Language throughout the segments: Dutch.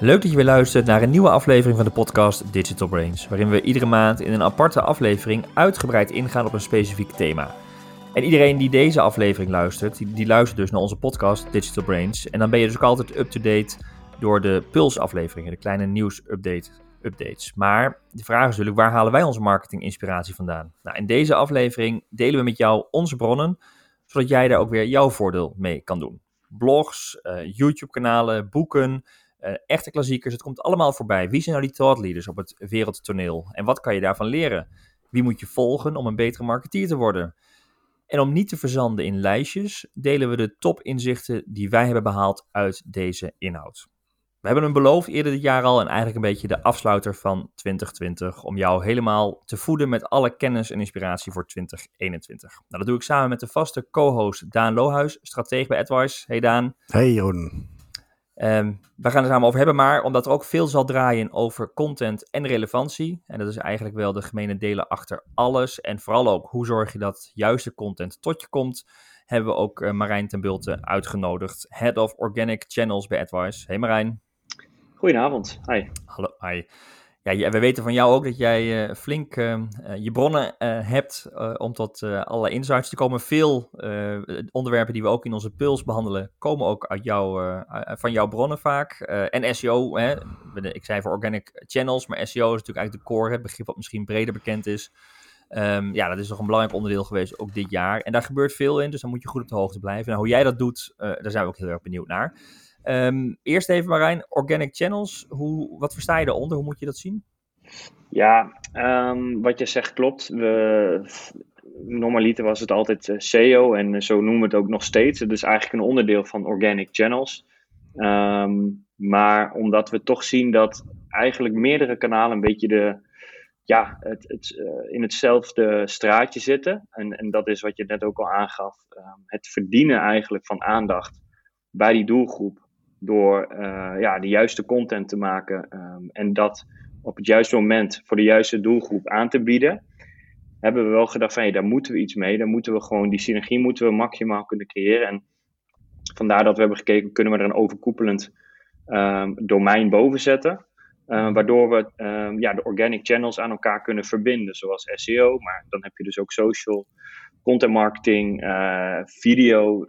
Leuk dat je weer luistert naar een nieuwe aflevering van de podcast Digital Brains, waarin we iedere maand in een aparte aflevering uitgebreid ingaan op een specifiek thema. En iedereen die deze aflevering luistert, die, luistert dus naar onze podcast Digital Brains. En dan ben je dus ook altijd up-to-date door de Puls-afleveringen, de kleine nieuws-update. Updates. Maar de vraag is natuurlijk, waar halen wij onze marketing-inspiratie vandaan? Nou, in deze aflevering delen we met jou onze bronnen, zodat jij daar ook weer jouw voordeel mee kan doen. Blogs, uh, YouTube-kanalen, boeken, uh, echte klassiekers, het komt allemaal voorbij. Wie zijn nou die thought leaders op het wereldtoneel? En wat kan je daarvan leren? Wie moet je volgen om een betere marketeer te worden? En om niet te verzanden in lijstjes, delen we de topinzichten die wij hebben behaald uit deze inhoud. We hebben hem beloofd eerder dit jaar al en eigenlijk een beetje de afsluiter van 2020 om jou helemaal te voeden met alle kennis en inspiratie voor 2021. Nou, dat doe ik samen met de vaste co-host Daan Lohuis, stratege bij AdWise. Hey Daan. Hey Jeroen. Um, we gaan het samen over hebben, maar omdat er ook veel zal draaien over content en relevantie, en dat is eigenlijk wel de gemene delen achter alles, en vooral ook hoe zorg je dat juiste content tot je komt, hebben we ook uh, Marijn ten Bulte uitgenodigd, Head of Organic Channels bij AdWise. Hey Marijn. Goedenavond, hi. Hallo, hi. Ja, we weten van jou ook dat jij uh, flink uh, je bronnen uh, hebt om tot allerlei insights te komen. Veel onderwerpen die we ook in onze puls behandelen, komen ook uit jou, van jouw bronnen vaak. en SEO, hè, ik zei voor organic channels, maar SEO is natuurlijk eigenlijk de core, het begrip wat misschien breder bekend is. Um, ja, dat is nog een belangrijk onderdeel geweest, ook dit jaar. En daar gebeurt veel in, dus dan moet je goed op de hoogte blijven. En hoe jij dat doet, daar zijn we ook heel erg benieuwd naar. Um, eerst even Marijn, organic channels, hoe, wat versta je daaronder? Hoe moet je dat zien? Ja, um, wat je zegt klopt. We, normaliter was het altijd uh, SEO en zo noemen we het ook nog steeds. Het is eigenlijk een onderdeel van organic channels. Um, maar omdat we toch zien dat eigenlijk meerdere kanalen een beetje de, ja, het, het, uh, in hetzelfde straatje zitten. En, en dat is wat je net ook al aangaf. het verdienen eigenlijk van aandacht bij die doelgroep door uh, ja, de juiste content te maken um, en dat op het juiste moment voor de juiste doelgroep aan te bieden, hebben we wel gedacht van daar moeten we iets mee. Daar moeten we gewoon die synergie moeten we maximaal kunnen creëren. En vandaar dat we hebben gekeken, kunnen we er een overkoepelend um, domein boven zetten. Uh, waardoor we um, ja, de organic channels aan elkaar kunnen verbinden, zoals SEO, maar dan heb je dus ook social, content marketing, uh, video,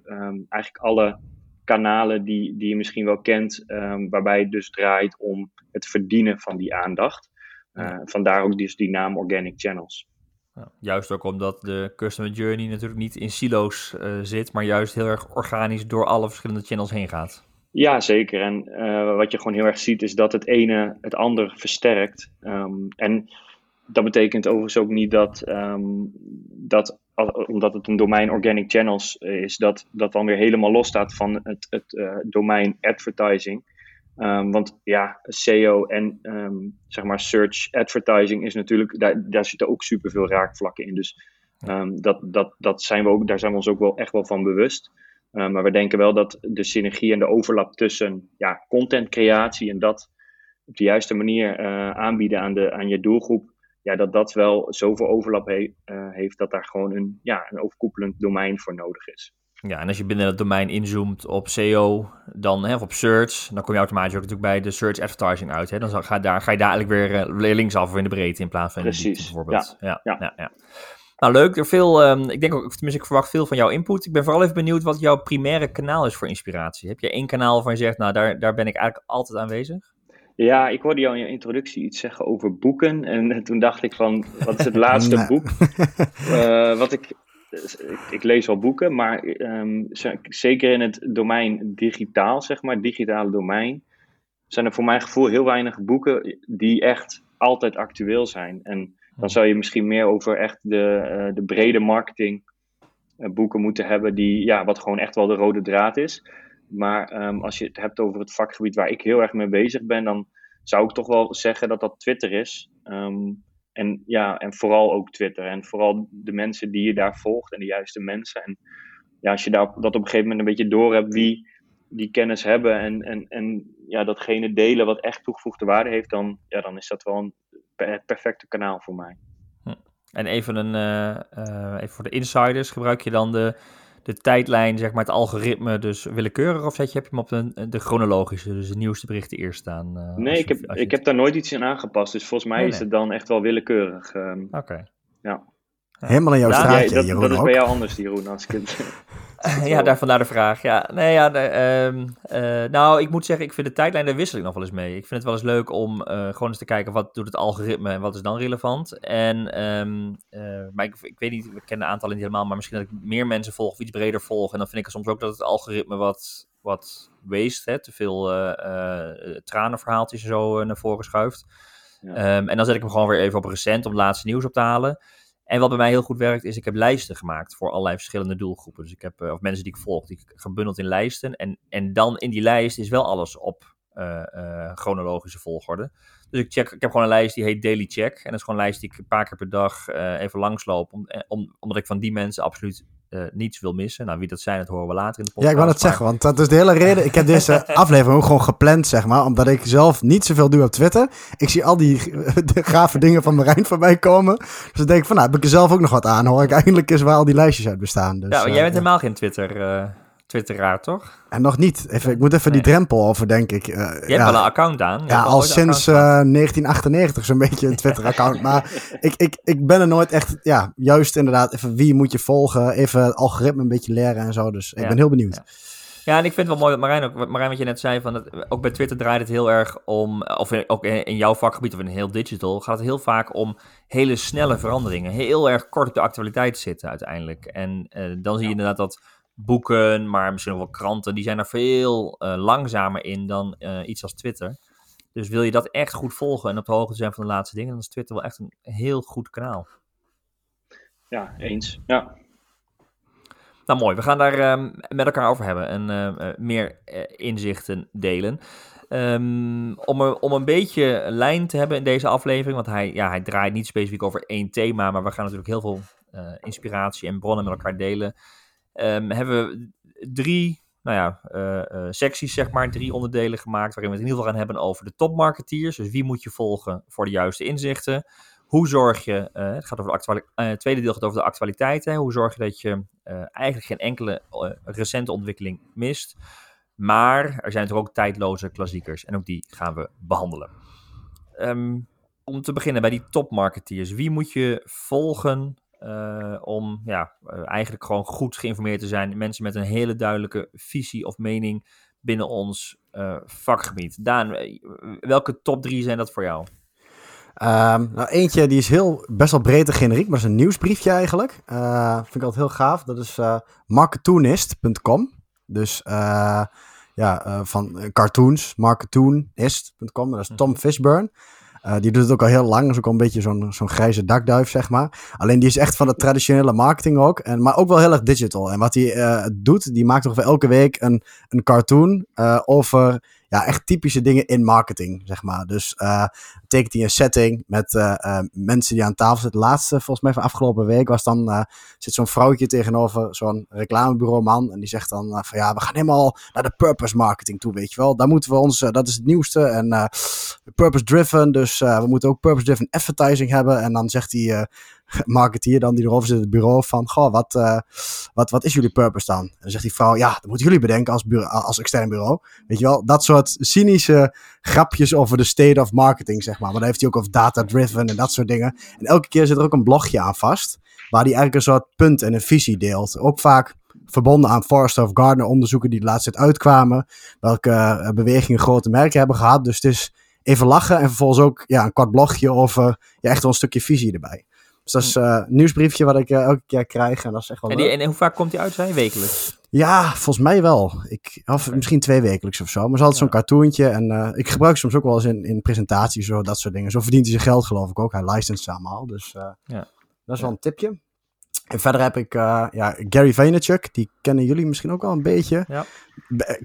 eigenlijk alle kanalen die, die je misschien wel kent, um, waarbij het dus draait om het verdienen van die aandacht. Uh, vandaar ook dus die naam Organic Channels. Ja, juist ook omdat de customer journey natuurlijk niet in silo's uh, zit, maar juist heel erg organisch door alle verschillende channels heen gaat. Ja, zeker. En uh, wat je gewoon heel erg ziet is dat het ene het ander versterkt. Um, en dat betekent overigens ook niet dat, um, dat omdat het een domein organic channels is, dat dat dan weer helemaal los staat van het, het uh, domein advertising. Um, want ja, SEO en um, zeg maar search advertising is natuurlijk, daar, daar zitten ook superveel raakvlakken in. Dus um, dat, dat, dat zijn we ook, daar zijn we ons ook wel echt wel van bewust. maar we denken wel dat de synergie en de overlap tussen ja, contentcreatie en dat op de juiste manier uh, aanbieden aan, de, aan je doelgroep, ja, dat dat wel zoveel overlap he uh, heeft dat daar gewoon een, ja, een overkoepelend domein voor nodig is. Ja, en als je binnen het domein inzoomt op SEO, dan, hè, of op search, dan kom je automatisch ook natuurlijk bij de search advertising uit. Hè? Dan ga, daar, ga je daar eigenlijk weer uh, linksaf of in de breedte in plaats van in de diepte bijvoorbeeld. Ja, ja. ja. ja, Nou, leuk. Er veel, um, ik denk ook, tenminste, ik verwacht veel van jouw input. Ik ben vooral even benieuwd wat jouw primaire kanaal is voor inspiratie. Heb je één kanaal waarvan je zegt, nou, daar, daar ben ik eigenlijk altijd aanwezig? Ja, ik hoorde jou in je introductie iets zeggen over boeken. En toen dacht ik van, wat is het laatste nou. boek? Uh, wat ik, ik, ik, lees wel boeken, maar um, zeker in het domein digitaal, zeg maar, digitale domein, zijn er voor mijn gevoel heel weinig boeken die echt altijd actueel zijn. En dan zou je misschien meer over echt de, uh, de brede marketing uh, boeken moeten hebben, die, ja, wat gewoon echt wel de rode draad is. Maar um, als je het hebt over het vakgebied waar ik heel erg mee bezig ben, dan zou ik toch wel zeggen dat dat Twitter is. Um, en ja, en vooral ook Twitter. En vooral de mensen die je daar volgt en de juiste mensen. En ja, als je dat op een gegeven moment een beetje door hebt wie die kennis hebben en, en, en ja, datgene delen wat echt toegevoegde waarde heeft, dan, ja, dan is dat wel een, het perfecte kanaal voor mij. Hm. En even, een, uh, uh, even voor de insiders, gebruik je dan de de tijdlijn, zeg maar het algoritme, dus willekeurig? Of zet je, heb je hem op de, de chronologische, dus de nieuwste berichten eerst staan? Uh, nee, ik, heb, ik heb daar nooit iets in aangepast. Dus volgens mij is het dan echt wel willekeurig. Um, Oké. Ja. Helemaal in jouw ja, straatje, dat, Jeroen, dat is bij jou anders, Jeroen, als ik het... ja, daar vandaar de vraag. Ja, nee, ja, um, uh, nou, ik moet zeggen, ik vind de tijdlijn, daar wissel ik nog wel eens mee. Ik vind het wel eens leuk om uh, gewoon eens te kijken wat doet het algoritme en wat is dan relevant. En, um, uh, maar ik, ik, weet niet, ik ken de aantallen niet helemaal, maar misschien dat ik meer mensen volg of iets breder volg. En dan vind ik soms ook dat het algoritme wat, wat waste, hè, te veel tranenverhaaltjes en zo naar voren schuift. Ja. Um, en dan zet ik hem gewoon weer even op recent om het laatste nieuws op te halen. En wat bij mij heel goed werkt, is ik heb lijsten gemaakt voor allerlei verschillende doelgroepen. Dus ik heb, of mensen die ik volg, die ik gebundeld in lijsten. En, en dan in die lijst is wel alles op uh, uh, chronologische volgorde. Dus ik, check, ik heb gewoon een lijst die heet Daily Check. En dat is gewoon een lijst die ik een paar keer per dag even langsloop. Om, om, omdat ik van die mensen absoluut uh, niets wil missen. Nou, wie dat zijn, dat horen we later in de podcast. Ja, ik wou dat zeggen, want dat is de hele reden. Ik heb deze aflevering ook gewoon gepland, zeg maar. Omdat ik zelf niet zoveel doe op Twitter. Ik zie al die de gave dingen van Marijn voorbij komen. Dus dan denk ik van, nou, heb ik er zelf ook nog wat aan. Hoor ik eindelijk eens waar al die lijstjes uit bestaan. Dus, ja, maar jij bent helemaal geen Twitter... Twitteraar, toch? En nog niet. Even, ik moet even nee. die drempel over, denk ik. Uh, je hebt ja. wel een account aan. Je ja, al sinds uh, 1998 zo'n beetje een Twitter-account. maar ik, ik, ik ben er nooit echt... Ja, juist inderdaad, even wie moet je volgen? Even het algoritme een beetje leren en zo. Dus ik ben heel benieuwd. Ja. Ja, en ik vind het wel mooi dat Marijn ook, Marijn, wat je net zei, van dat, ook bij Twitter draait het heel erg om, of in, ook in jouw vakgebied of in heel digital, gaat het heel vaak om hele snelle veranderingen. Heel erg kort op de actualiteit zitten uiteindelijk. En uh, dan zie je inderdaad dat boeken, maar misschien ook wel kranten, die zijn er veel uh, langzamer in dan uh, iets als Twitter. Dus wil je dat echt goed volgen en op de hoogte zijn van de laatste dingen, dan is Twitter wel echt een heel goed kanaal. Ja, eens. Ja. Nou mooi, we gaan daar uh, met elkaar over hebben en uh, meer inzichten delen. Um, om, er, om een beetje een lijn te hebben in deze aflevering, want hij, ja, hij draait niet specifiek over één thema, maar we gaan natuurlijk heel veel inspiratie en bronnen met elkaar delen. Um, hebben we drie nou ja, uh, uh, secties, zeg maar, drie onderdelen gemaakt, waarin we het in ieder geval gaan hebben over de topmarketeers. Dus wie moet je volgen voor de juiste inzichten? Hoe zorg je, uh, het gaat over de actuali- het tweede deel gaat over de actualiteit, hoe zorg je dat je eigenlijk geen enkele recente ontwikkeling mist. Maar er zijn natuurlijk ook tijdloze klassiekers en ook die gaan we behandelen. Um, om te beginnen bij die topmarketeers, wie moet je volgen uh, om ja, uh, eigenlijk gewoon goed geïnformeerd te zijn. Mensen met een hele duidelijke visie of mening binnen ons uh, vakgebied. Daan, welke top drie zijn dat voor jou? Um, nou, eentje die is heel, best wel breed en generiek, maar dat is een nieuwsbriefje eigenlijk. vind ik altijd heel gaaf. Dat is marketoonist.com. Dus ja, van cartoons, marketoonist.com. Dat is Tom Fishburne. Uh, die doet het ook al heel lang. is ook al een beetje zo'n zo'n grijze dakduif, zeg maar. Alleen die is echt van de traditionele marketing ook. En, maar ook wel heel erg digital. En wat hij uh, doet, die maakt ongeveer elke week een, een cartoon uh, over ja, echt typische dingen in marketing, zeg maar. Dus tekent hij een setting met mensen die aan tafel zitten. Laatste, volgens mij van afgelopen week, was dan... zit zo'n vrouwtje tegenover zo'n reclamebureau man. En die zegt dan van ja, we gaan helemaal naar de purpose marketing toe, weet je wel. Daar moeten we ons... dat is het nieuwste. En purpose driven, dus uh, we moeten ook purpose-driven advertising hebben. En dan zegt uh, marketeer dan die erover zit in het bureau van, goh, wat, uh, wat, wat is jullie purpose dan? En dan zegt die vrouw, ja, dat moeten jullie bedenken als, bureau, als extern bureau. Weet je wel, dat soort cynische grapjes over de state of marketing, zeg maar. Maar dan heeft hij ook over data-driven en dat soort dingen. En elke keer zit er ook een blogje aan vast, waar hij eigenlijk een soort punt en een visie deelt. Ook vaak verbonden aan Forrester of Gardner onderzoeken die de laatste tijd uitkwamen. Welke bewegingen grote merken hebben gehad. Dus het is even lachen. En vervolgens ook ja, een kort blogje over ja, echt wel een stukje visie erbij. Dus dat is een nieuwsbriefje wat ik uh, elke keer krijg. En, dat is echt wel en, die, en hoe vaak komt die uit, zijn wekelijks? Ja, volgens mij wel. Ik, of misschien twee wekelijks of zo. Maar is altijd ja. zo'n cartoontje. En uh, ik gebruik soms ook wel eens in, in presentaties, zo, dat soort dingen. Zo verdient hij zijn geld geloof ik ook. Hij licensed ze allemaal. Dus ja. dat is wel een tipje. En verder heb ik uh, ja, Gary Vaynerchuk, die kennen jullie misschien ook wel een beetje. Ja.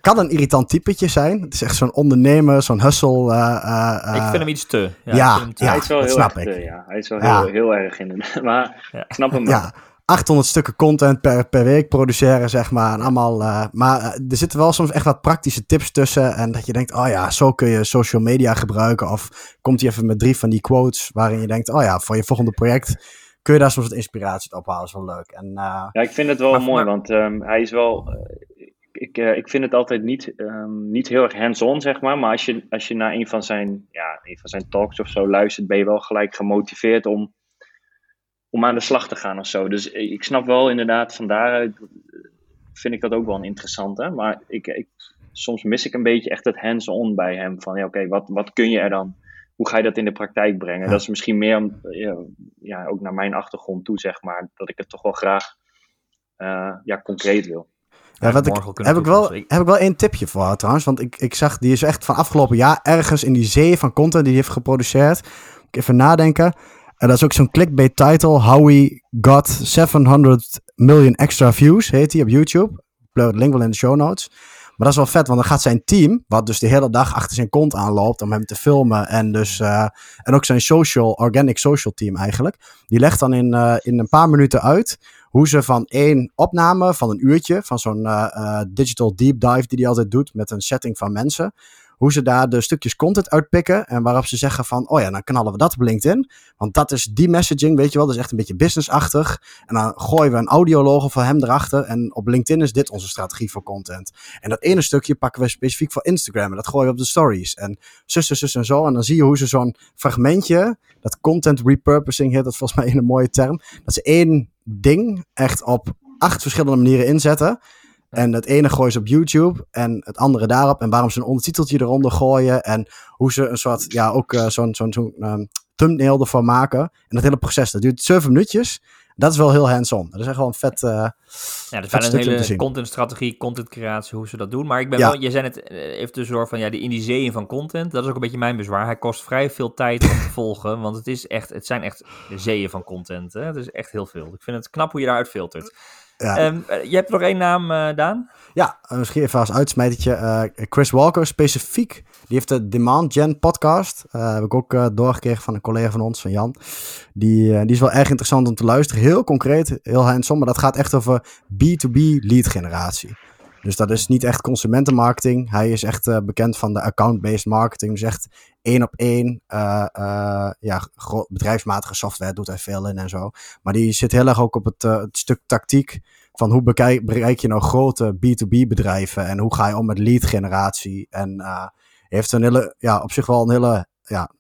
Kan een irritant typetje zijn. Het is echt zo'n ondernemer, zo'n hustle. Uh, uh, ik vind hem iets te. Ja, ja, te. ja hij is wel dat heel snap erg ik. Te, ja. Hij is wel heel, heel erg in de, Maar ja. ik snap hem wel. Ja. 800 stukken content per, per week produceren, zeg maar. En allemaal, uh, maar uh, er zitten wel soms echt wat praktische tips tussen. En dat je denkt, oh ja, zo kun je social media gebruiken. Of komt hij even met drie van die quotes waarin je denkt, oh ja, voor je volgende project kun je daar soms wat inspiratie uit ophalen. Dat is wel leuk. En, ja, ik vind het wel mooi, want ehm, hij is wel ik, uh, ik vind het altijd niet, um, niet heel erg hands-on, zeg maar. Maar als je, als je naar een van, zijn, ja, een van zijn talks of zo luistert, ben je wel gelijk gemotiveerd om, om aan de slag te gaan of zo. Dus ik snap wel inderdaad, van daaruit vind ik dat ook wel een interessante. Maar ik, ik, soms mis ik een beetje echt het hands-on bij hem. Van ja, oké, wat, wat kun je er dan? Hoe ga je dat in de praktijk brengen? Dat is misschien meer ja, ja, ook naar mijn achtergrond toe, zeg maar. Dat ik het toch wel graag uh, ja, concreet wil. Ja, wat ik, heb, ik wel, heb ik wel één tipje voor haar trouwens. Want ik, ik zag, die is echt van afgelopen jaar ergens in die zee van content die hij heeft geproduceerd. Ik even nadenken. En dat is ook zo'n clickbait title. How we got 700 million extra views, heet hij op YouTube. Ik het link wel in de show notes. Maar dat is wel vet, want dan gaat zijn team, wat dus de hele dag achter zijn kont aanloopt om hem te filmen. En, dus, uh, en ook zijn social, organic social team eigenlijk. Die legt dan in, uh, in een paar minuten uit hoe ze van één opname van een uurtje, van zo'n uh, digital deep dive die hij altijd doet met een setting van mensen, hoe ze daar de stukjes content uitpikken en waarop ze zeggen van, oh ja, dan knallen we dat op LinkedIn, want dat is die messaging, weet je wel, dat is echt een beetje businessachtig. En dan gooien we een audiologo van hem erachter en op LinkedIn is dit onze strategie voor content. En dat ene stukje pakken we specifiek voor Instagram en dat gooien we op de stories en zus, zus, en zo. En dan zie je hoe ze zo'n fragmentje, dat content repurposing heet dat volgens mij een mooie term, dat ze één ding echt op acht verschillende manieren inzetten. En het ene gooien ze op YouTube en het andere daarop. En waarom ze een ondertiteltje eronder gooien. En hoe ze een soort, ja, ook uh, zo'n zo'n um, thumbnail ervan maken. En dat hele proces, dat duurt zeven minuutjes. Dat is wel heel hands-on. Dat is echt wel een vet. Uh, ja, dat is een hele contentstrategie, contentcreatie, hoe ze dat doen. Maar ik ben wel, je zei het eh, even tussendoor van ja, die zeeën van content. Dat is ook een beetje mijn bezwaar. Hij kost vrij veel tijd om te volgen. Want het, is echt, het zijn echt zeeën van content. Hè? Het is echt heel veel. Ik vind het knap hoe je daaruit filtert. Ja. Um, je hebt nog één naam, uh, Daan? Ja, misschien even als uitsmijtertje. Uh, Chris Walker specifiek. Die heeft de Demand Gen podcast. Uh, heb ik ook doorgekregen van een collega van ons, van Jan. Die, die is wel erg interessant om te luisteren. Heel concreet, heel hands-on. Maar dat gaat echt over B2B lead generatie. Dus dat is niet echt consumentenmarketing. Hij is echt bekend van de account-based marketing. Dus echt één op één. ja, bedrijfsmatige software doet hij veel in en zo. Maar die zit heel erg ook op het, het stuk tactiek van hoe bereik je nou grote B2B bedrijven en hoe ga je om met lead generatie. En heeft een hele, ja, op zich wel een hele, ja,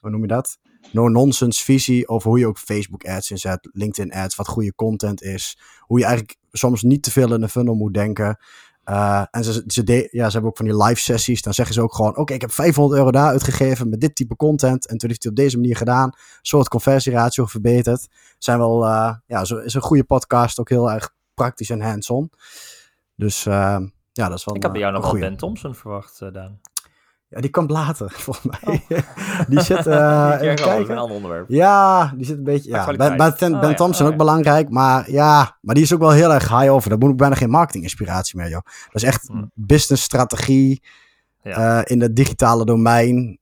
hoe noem je dat? No-nonsense visie over hoe je ook Facebook ads inzet, LinkedIn ads, wat goede content is. Hoe je eigenlijk soms niet te veel in de funnel moet denken. Uh, en ze, ze, ja, ze hebben ook van die live sessies. Dan zeggen ze ook gewoon: Oké, ik heb 500 euro daar uitgegeven met dit type content. En toen heeft hij op deze manier gedaan. Soort conversieratio verbeterd. Zijn wel, uh, ja, zo is een goede podcast. Ook heel erg praktisch en hands-on. Dus uh, ja, dat is wel Ik had bij jou nog wel Ben Thompson verwacht, Daan. Ja, die komt later, volgens mij. Oh. die zit, uh, even kijken. Een ander onderwerp. Ja, die zit een beetje, ja, Ben, ben, oh, ben Thompson oh, ook belangrijk, maar ja, maar die is ook wel heel erg high over. Daar moet ik bijna geen marketing inspiratie meer, joh. Dat is echt hmm. business strategie ja. in het digitale domein.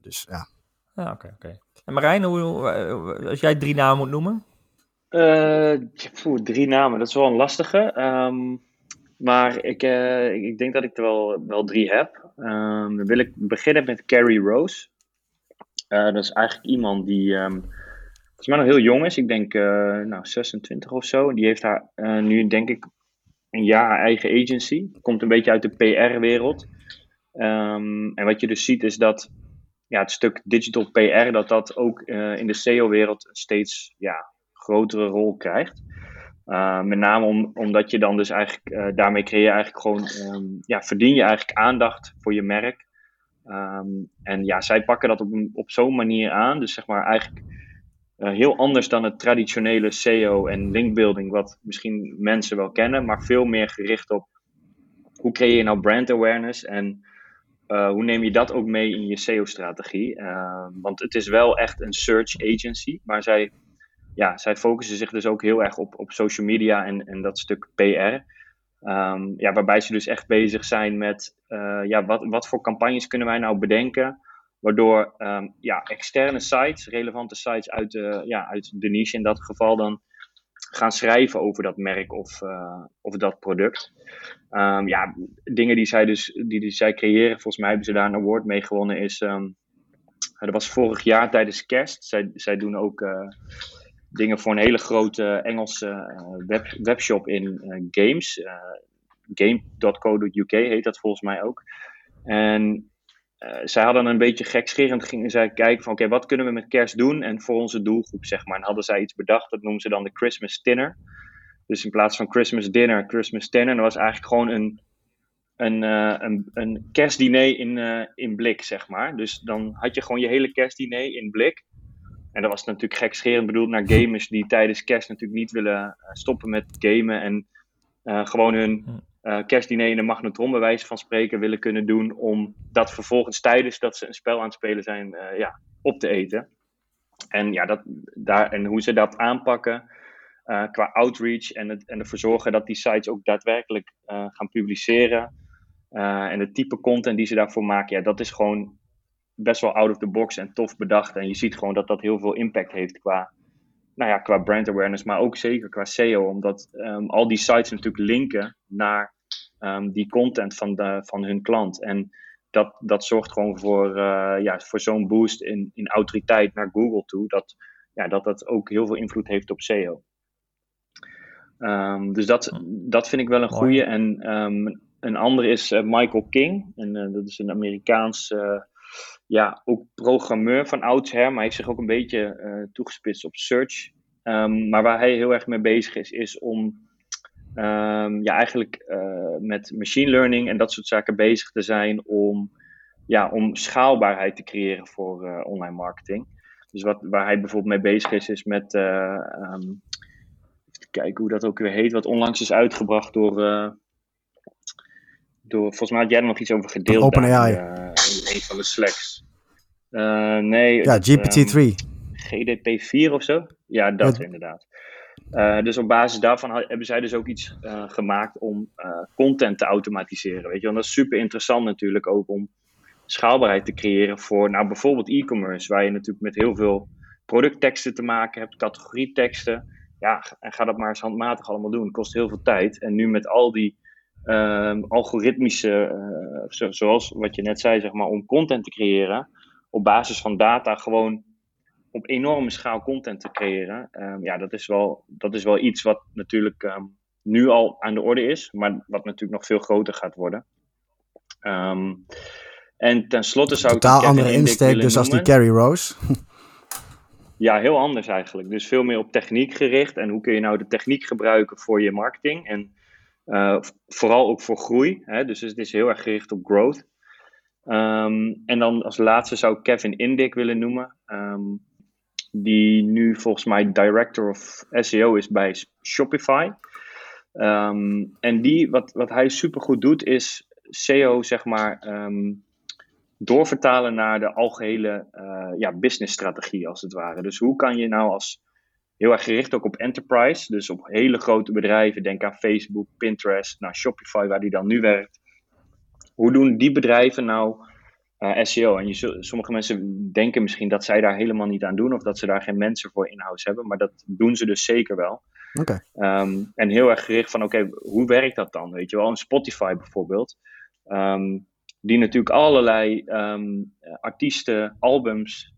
dus ja. Ja, oké, oké. En Marijn, hoe, als jij drie namen moet noemen? Uh, drie namen, dat is wel een lastige. Um, maar ik, uh, ik denk dat ik er wel, wel drie heb. Dan wil ik beginnen met Carrie Rose. Uh, dat is eigenlijk iemand die um, volgens mij nog heel jong is. Ik denk nou, 26 of zo. Die heeft haar nu denk ik een jaar eigen agency. Komt een beetje uit de PR-wereld. en wat je dus ziet is dat ja, het stuk digital PR, dat dat ook in de SEO-wereld steeds ja, grotere rol krijgt. Uh, met name om, omdat je dan dus eigenlijk, uh, daarmee creëer je eigenlijk gewoon, um, ja, verdien je eigenlijk aandacht voor je merk. Um, en ja, zij pakken dat op, op zo'n manier aan. Dus zeg maar eigenlijk uh, heel anders dan het traditionele SEO en linkbuilding, wat misschien mensen wel kennen, maar veel meer gericht op hoe creëer je nou brand awareness en hoe neem je dat ook mee in je SEO-strategie. Ehm, want het is wel echt een search agency, maar zij ja, zij focussen zich dus ook heel erg op, op social media en, en dat stuk PR. Ehm, ja, waarbij ze dus echt bezig zijn met uh, ja, wat, wat voor campagnes kunnen wij nou bedenken. Waardoor um, ja, externe sites, relevante sites uit de, ja, uit de niche in dat geval dan gaan schrijven over dat merk of, uh, of dat product. Um, ja, dingen die zij dus die, die zij creëren, volgens mij hebben ze daar een award mee gewonnen, is dat was vorig jaar tijdens kerst. Zij, zij doen ook uh, dingen voor een hele grote Engelse web, webshop in games. Game.co.uk heet dat volgens mij ook. En uh, zij hadden een beetje gekscherend, gingen zij kijken van oké, wat kunnen we met kerst doen en voor onze doelgroep zeg maar. En hadden zij iets bedacht, dat noemen ze dan de Christmas Dinner. Dus in plaats van Christmas Dinner, Christmas Dinner, dat was eigenlijk gewoon een, een, een, een kerstdiner in, in blik zeg maar. Dus dan had je gewoon je hele kerstdiner in blik. En dat was natuurlijk gekscherend bedoeld naar gamers die tijdens kerst natuurlijk niet willen stoppen met gamen en gewoon hun uh, kerstdiner in de magnetron bij wijze van spreken willen kunnen doen om dat vervolgens tijdens dat ze een spel aan het spelen zijn uh, ja, op te eten. En, ja, dat, daar, en hoe ze dat aanpakken qua outreach en, het, en ervoor zorgen dat die sites ook daadwerkelijk gaan publiceren. en het type content die ze daarvoor maken, ja, dat is gewoon best wel out of the box en tof bedacht. En je ziet gewoon dat dat heel veel impact heeft qua, nou ja, qua brand awareness, maar ook zeker qua SEO. Omdat um, al die sites natuurlijk linken naar um, die content van, de, van hun klant. En dat, dat zorgt gewoon voor, uh, ja, voor zo'n boost in, in autoriteit naar Google toe. Dat, ja, dat dat ook heel veel invloed heeft op SEO. Um, dus dat, dat vind ik wel een goede. En um, een andere is uh, Michael King. En uh, dat is een Amerikaans, ja, ook programmeur van oudsher. Maar heeft zich ook een beetje toegespitst op search. maar waar hij heel erg mee bezig is, is om um, ja, eigenlijk uh, met machine learning en dat soort zaken bezig te zijn om, ja, om schaalbaarheid te creëren voor uh, online marketing. Dus wat, waar hij bijvoorbeeld mee bezig is, is met, um, even kijken hoe dat ook weer heet, wat onlangs is uitgebracht door, door volgens mij had jij er nog iets over gedeeld. OpenAI. in een van de slacks. nee. Ja, GPT-3. Um, GDP4 of zo? Ja, dat ja. inderdaad. Uh, dus op basis daarvan hebben zij dus ook iets gemaakt om content te automatiseren. Weet je? Want dat is super interessant natuurlijk ook om schaalbaarheid te creëren voor nou, bijvoorbeeld e-commerce, waar je natuurlijk met heel veel productteksten te maken hebt, categorieteksten. Ja, en ga dat maar eens handmatig allemaal doen. Het kost heel veel tijd. En nu met al die ehm, algoritmische, zoals wat je net zei, zeg maar, om content te creëren, op basis van data gewoon op enorme schaal content te creëren. Um, ja, dat is, wel, dat is wel iets wat natuurlijk um, nu al aan de orde is, maar wat natuurlijk nog veel groter gaat worden. Um, en tenslotte zou ik. Totaal andere insteek, dus als die Carrie Rose. ja, heel anders eigenlijk. Dus veel meer op techniek gericht. En hoe kun je nou de techniek gebruiken voor je marketing? En uh, vooral ook voor groei. Hè? Dus het is heel erg gericht op growth. Um, en dan als laatste zou ik Kevin Indik willen noemen. Um, die nu volgens mij director of SEO is bij Shopify. Um, en die, wat, wat hij supergoed doet, is SEO, zeg maar, doorvertalen naar de algehele uh, ja, businessstrategie, als het ware. Dus hoe kan je nou als heel erg gericht ook op enterprise, dus op hele grote bedrijven, denk aan Facebook, Pinterest, naar Shopify, waar die dan nu werkt. Hoe doen die bedrijven nou uh, SEO. En je, sommige mensen denken misschien dat zij daar helemaal niet aan doen of dat ze daar geen mensen voor in-house hebben, maar dat doen ze dus zeker wel. Okay. Um, en heel erg gericht van, oké, okay, hoe werkt dat dan? Weet je wel, een Spotify bijvoorbeeld, um, die natuurlijk allerlei um, artiesten, albums,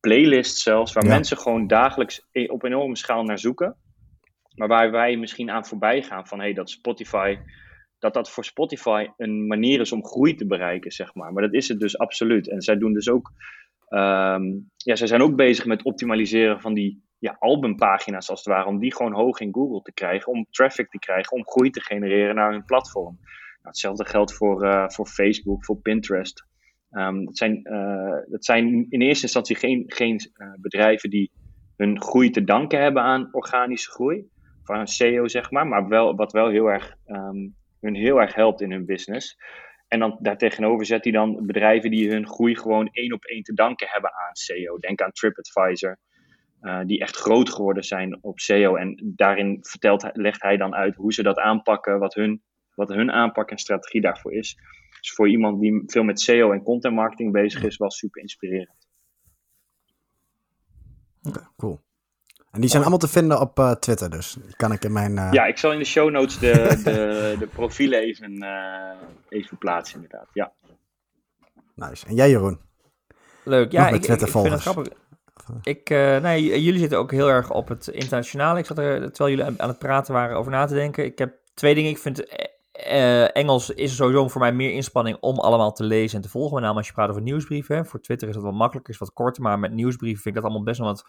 playlists zelfs, waar ja. mensen gewoon dagelijks e-, op enorme schaal naar zoeken. Maar waar wij misschien aan voorbij gaan van, hey, dat Spotify dat dat voor Spotify een manier is om groei te bereiken, zeg maar. Maar dat is het dus absoluut. En zij doen dus ook, um, ja, zij zijn ook bezig met optimaliseren van die ja, albumpagina's als het ware, om die gewoon hoog in Google te krijgen, om traffic te krijgen, om groei te genereren naar hun platform. Nou, hetzelfde geldt voor, uh, voor Facebook, voor Pinterest. Um, dat, zijn, dat zijn in eerste instantie geen, geen uh, bedrijven die hun groei te danken hebben aan organische groei, van SEO zeg maar, maar wel, wat wel heel erg um, hun heel erg helpt in hun business. En dan daartegenover zet hij dan bedrijven die hun groei gewoon één op één te danken hebben aan SEO. Denk aan TripAdvisor, uh, die echt groot geworden zijn op SEO. En daarin vertelt, legt hij dan uit hoe ze dat aanpakken, wat hun, wat hun aanpak en strategie daarvoor is. Dus voor iemand die veel met SEO en content marketing bezig is, wel super inspirerend. Oké, okay, cool. En die zijn allemaal te vinden op uh, Twitter, dus die kan ik in mijn... Uh... Ja, ik zal in de show notes de, de, de profielen even, uh, even plaatsen, inderdaad. Ja. Nice. En jij, Jeroen? Leuk. Ja, ik, ik, ik vind het grappig. Ik, uh, nee, jullie zitten ook heel erg op het internationale. Ik zat er, terwijl jullie aan het praten waren, over na te denken. Ik heb twee dingen. Ik vind uh, Engels is sowieso voor mij meer inspanning om allemaal te lezen en te volgen. Met name als je praat over nieuwsbrieven. Voor Twitter is dat wat makkelijker, is wat korter. Maar met nieuwsbrieven vind ik dat allemaal best wel wat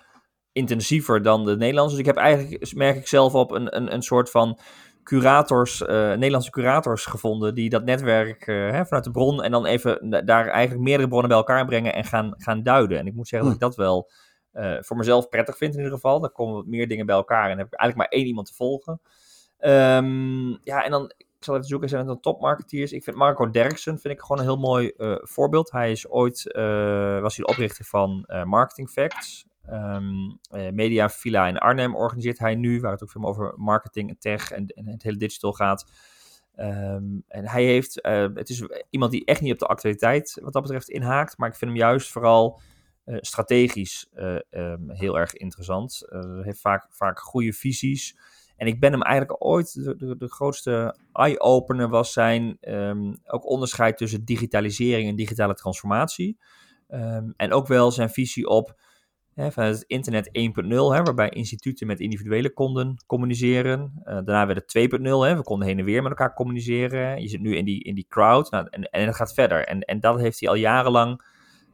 intensiever dan de Nederlandse. Dus ik heb eigenlijk, merk ik zelf op, een, een, een soort van curators, uh, Nederlandse curators gevonden. Die dat netwerk uh, hè, vanuit de bron en dan even daar eigenlijk meerdere bronnen bij elkaar brengen en gaan, gaan duiden. En ik moet zeggen dat ik hm. dat wel voor mezelf prettig vind in ieder geval. Dan komen wat meer dingen bij elkaar en heb ik eigenlijk maar één iemand te volgen. Um, ja, en dan, ik zal even zoeken, zijn het dan topmarketeers? Ik vind Marco Derksen vind ik gewoon een heel mooi voorbeeld. Hij is ooit, was hij de oprichter van Marketing Facts. Uh, Media Villa in Arnhem organiseert hij nu, waar het ook veel over marketing en tech en, het hele digital gaat. Um, en hij heeft, het is iemand die echt niet op de actualiteit wat dat betreft inhaakt, maar ik vind hem juist vooral strategisch um, heel erg interessant. Heeft vaak, vaak goede visies. En ik ben hem eigenlijk ooit, de, grootste eye-opener was zijn ook onderscheid tussen digitalisering en digitale transformatie. en ook wel zijn visie op Hè, vanuit het internet 1.0, waarbij instituten met individuele konden communiceren. Uh, daarna werd het 2.0, we konden heen en weer met elkaar communiceren. Je zit nu in die, in die crowd nou, en, en gaat verder. En, en dat heeft hij al jarenlang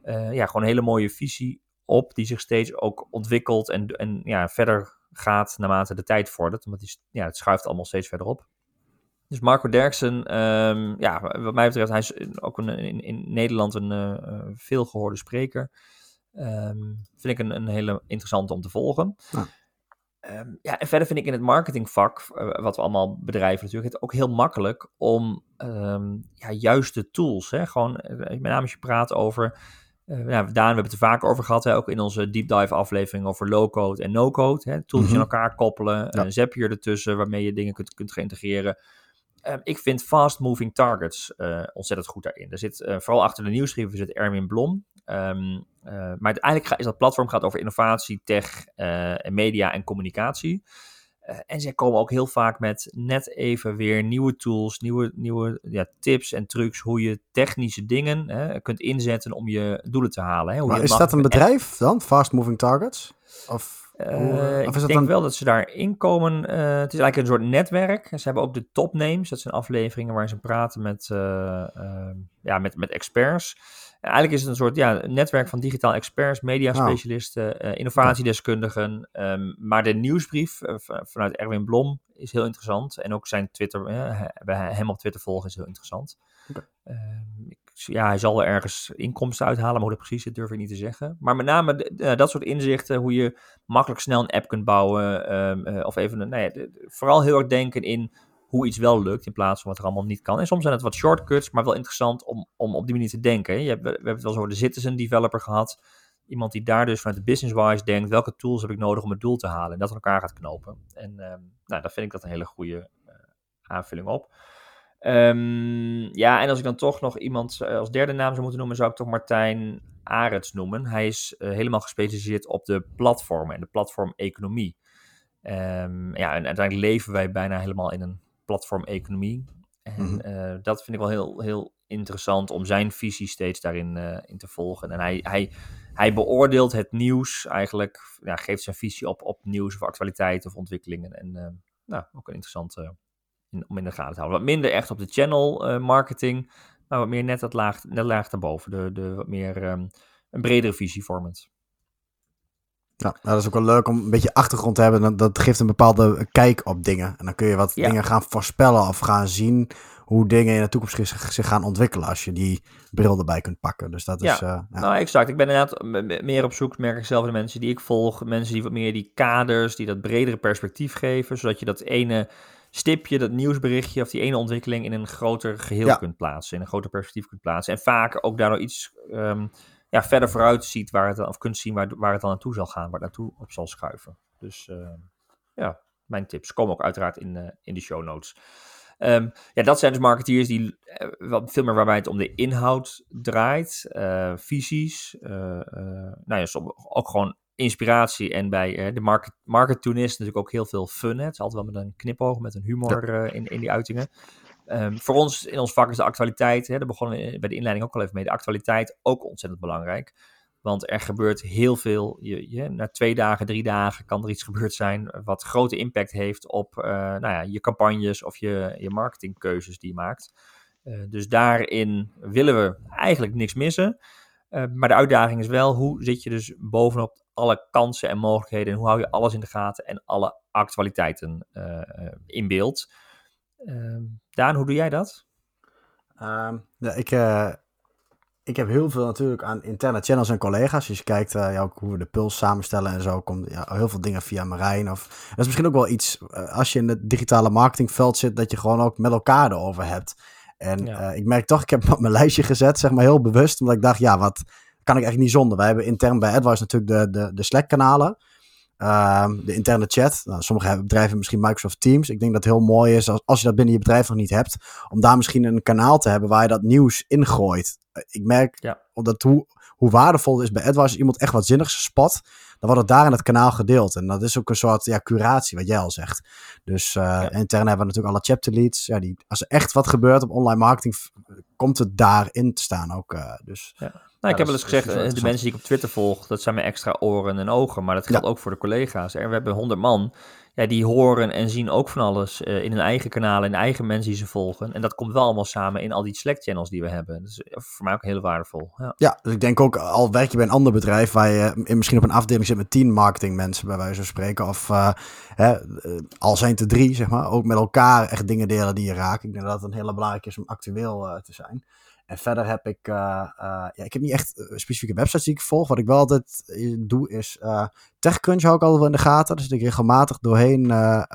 uh, ja, gewoon een hele mooie visie op, die zich steeds ook ontwikkelt en, en ja, verder gaat naarmate de tijd vordert. Want die, ja, het schuift allemaal steeds verder op. Dus Marco Derksen, um, ja, wat mij betreft, hij is ook een, in, in Nederland een uh, veelgehoorde spreker. Um, vind ik een, een hele interessante om te volgen. Ja. Um, ja, en verder vind ik in het marketingvak, uh, wat we allemaal bedrijven natuurlijk, het ook heel makkelijk om ja, juiste tools. Hè? Gewoon, met name als je praat over. Uh, ja, Daan, we hebben het er vaak over gehad, hè? ook in onze deep dive aflevering over low-code en no-code. Hè? Tools mm -hmm. elkaar koppelen, ja. een Zapier ertussen waarmee je dingen kunt, kunt integreren. Um, ik vind fast-moving targets uh, ontzettend goed daarin. Er zit uh, vooral achter de nieuwsbrieven zit Erwin Blom. Um, uh, maar uiteindelijk is dat platform gaat over innovatie, tech, media en communicatie. En zij komen ook heel vaak met net even weer nieuwe tools, nieuwe, nieuwe ja, tips en trucs hoe je technische dingen kunt inzetten om je doelen te halen. Hè? Hoe maar je is dat een bedrijf dan, Fast Moving Targets? Of... Uh, ik denk dan... wel dat ze daarin komen. Uh, het is eigenlijk een soort netwerk. Ze hebben ook de topnames. Dat zijn afleveringen waar ze praten met, uh, ja, met, met experts. En eigenlijk is het een soort ja, netwerk van digitaal experts, mediaspecialisten, oh. innovatiedeskundigen. Um, maar de nieuwsbrief vanuit Erwin Blom is heel interessant. En ook zijn Twitter, hem op Twitter volgen is heel interessant. Okay. Ehm, ja, hij zal er ergens inkomsten uithalen, maar hoe dat precies zit, durf ik niet te zeggen. Maar met name dat soort inzichten, hoe je makkelijk snel een app kunt bouwen. Um, uh, of even, nou ja, vooral heel erg denken in hoe iets wel lukt, in plaats van wat er allemaal niet kan. En soms zijn het wat shortcuts, maar wel interessant om, om op die manier te denken. Je hebt, we hebben het wel eens over de citizen developer gehad. Iemand die daar dus vanuit de business-wise denkt, welke tools heb ik nodig om het doel te halen? En dat aan elkaar gaat knopen. En um, nou, daar vind ik dat een hele goede uh, aanvulling op. Um, ja, en als ik dan toch nog iemand eh, als derde naam zou moeten noemen, zou ik toch Martijn Arets noemen. Hij is uh, helemaal gespecialiseerd op de platformen en de platformeconomie. Um, ja, en uiteindelijk leven wij bijna helemaal in een platformeconomie. En mm -hmm. uh, dat vind ik wel heel, heel interessant om zijn visie steeds daarin in te volgen. En hij, hij, hij beoordeelt het nieuws eigenlijk, ja, geeft zijn visie op, op nieuws of actualiteit of ontwikkelingen. En nou, ook een interessante in, om in de gaten te houden. Wat minder echt op de channel uh, marketing, maar wat meer net dat laag, net laag daarboven. De, de wat meer um, een bredere visie vormend. Ja, nou, dat is ook wel leuk om een beetje achtergrond te hebben. Dat geeft een bepaalde kijk op dingen. En dan kun je wat ja. dingen gaan voorspellen of gaan zien hoe dingen in de toekomst zich gaan ontwikkelen als je die bril erbij kunt pakken. Dus dat ja. is. Uh, ja. Nou, exact. Ik ben inderdaad meer op zoek, merk ik zelf, de mensen die ik volg. Mensen die wat meer die kaders, die dat bredere perspectief geven, zodat je dat ene stipje, dat nieuwsberichtje of die ene ontwikkeling in een groter geheel ja. kunt plaatsen, in een groter perspectief kunt plaatsen. En vaak ook daardoor iets um, ja, verder vooruit ziet waar het, of kunt zien waar, waar het dan naartoe zal gaan, waar het naartoe op zal schuiven. Dus uh, ja, mijn tips komen ook uiteraard in, uh, in de show notes. Um, ja, dat zijn dus marketeers die uh, wat veel meer waarbij het om de inhoud draait, uh, visies, nou ja, ook gewoon inspiratie en bij de market, marketunist natuurlijk ook heel veel fun. Hè? Het is altijd wel met een knipoog, met een humor in, in die uitingen. Um, voor ons in ons vak is de actualiteit, hè, daar begonnen we bij de inleiding ook al even mee, de actualiteit ook ontzettend belangrijk. Want er gebeurt heel veel. Je, je, na twee dagen, drie dagen kan er iets gebeurd zijn wat grote impact heeft op uh, nou ja, je campagnes of je, je marketingkeuzes die je maakt. Dus daarin willen we eigenlijk niks missen. Uh, maar de uitdaging is wel, hoe zit je dus bovenop alle kansen en mogelijkheden en hoe hou je alles in de gaten en alle actualiteiten in beeld. Daan, hoe doe jij dat? Um, ja, ik, ik heb heel veel natuurlijk aan interne channels en collega's. Als je kijkt ja, hoe we de puls samenstellen en zo, komt ja, heel veel dingen via Marijn. Of, dat is misschien ook wel iets, als je in het digitale marketingveld zit, dat je gewoon ook met elkaar erover hebt. En ja. uh, ik merk toch, ik heb hem op mijn lijstje gezet, zeg maar heel bewust, omdat ik dacht, ja, wat kan ik eigenlijk niet zonder? Wij hebben intern bij AdWise natuurlijk de, de, de Slack-kanalen. Uh, de interne chat. Nou, sommige bedrijven misschien Microsoft Teams. Ik denk dat het heel mooi is als, als je dat binnen je bedrijf nog niet hebt. Om daar misschien een kanaal te hebben waar je dat nieuws ingooit. Ik merk ja. dat hoe, hoe waardevol het is bij AdWise als iemand echt wat zinnigs spot. Dan wordt het daar in het kanaal gedeeld. En dat is ook een soort ja, curatie, wat jij al zegt. Dus uh, ja. intern hebben we natuurlijk alle chapter leads. Ja, die, als er echt wat gebeurt op online marketing, komt het daarin te staan ook. Uh, dus ja. Nou, ik heb wel eens gezegd, eh, de mensen die ik op Twitter volg, dat zijn mijn extra oren en ogen. Maar dat geldt ja. ook voor de collega's. En we hebben 100 man, ja, die horen en zien ook van alles uh, in hun eigen kanalen, in eigen mensen die ze volgen. En dat komt wel allemaal samen in al die Slack-channels die we hebben. Dus voor mij ook heel waardevol. Ja. ja, dus ik denk ook, al werk je bij een ander bedrijf waar je in, misschien op een afdeling zit met 10 marketingmensen, bij wijze van spreken. Of uh, hè, al zijn het er drie, zeg maar. Ook met elkaar echt dingen delen die je raakt. Ik denk dat het een hele belangrijke is om actueel te zijn. En verder heb ik, uh, uh, ja, ik heb niet echt specifieke websites die ik volg. Wat ik wel altijd doe is, uh, TechCrunch hou ik altijd wel in de gaten. Dus ik regelmatig doorheen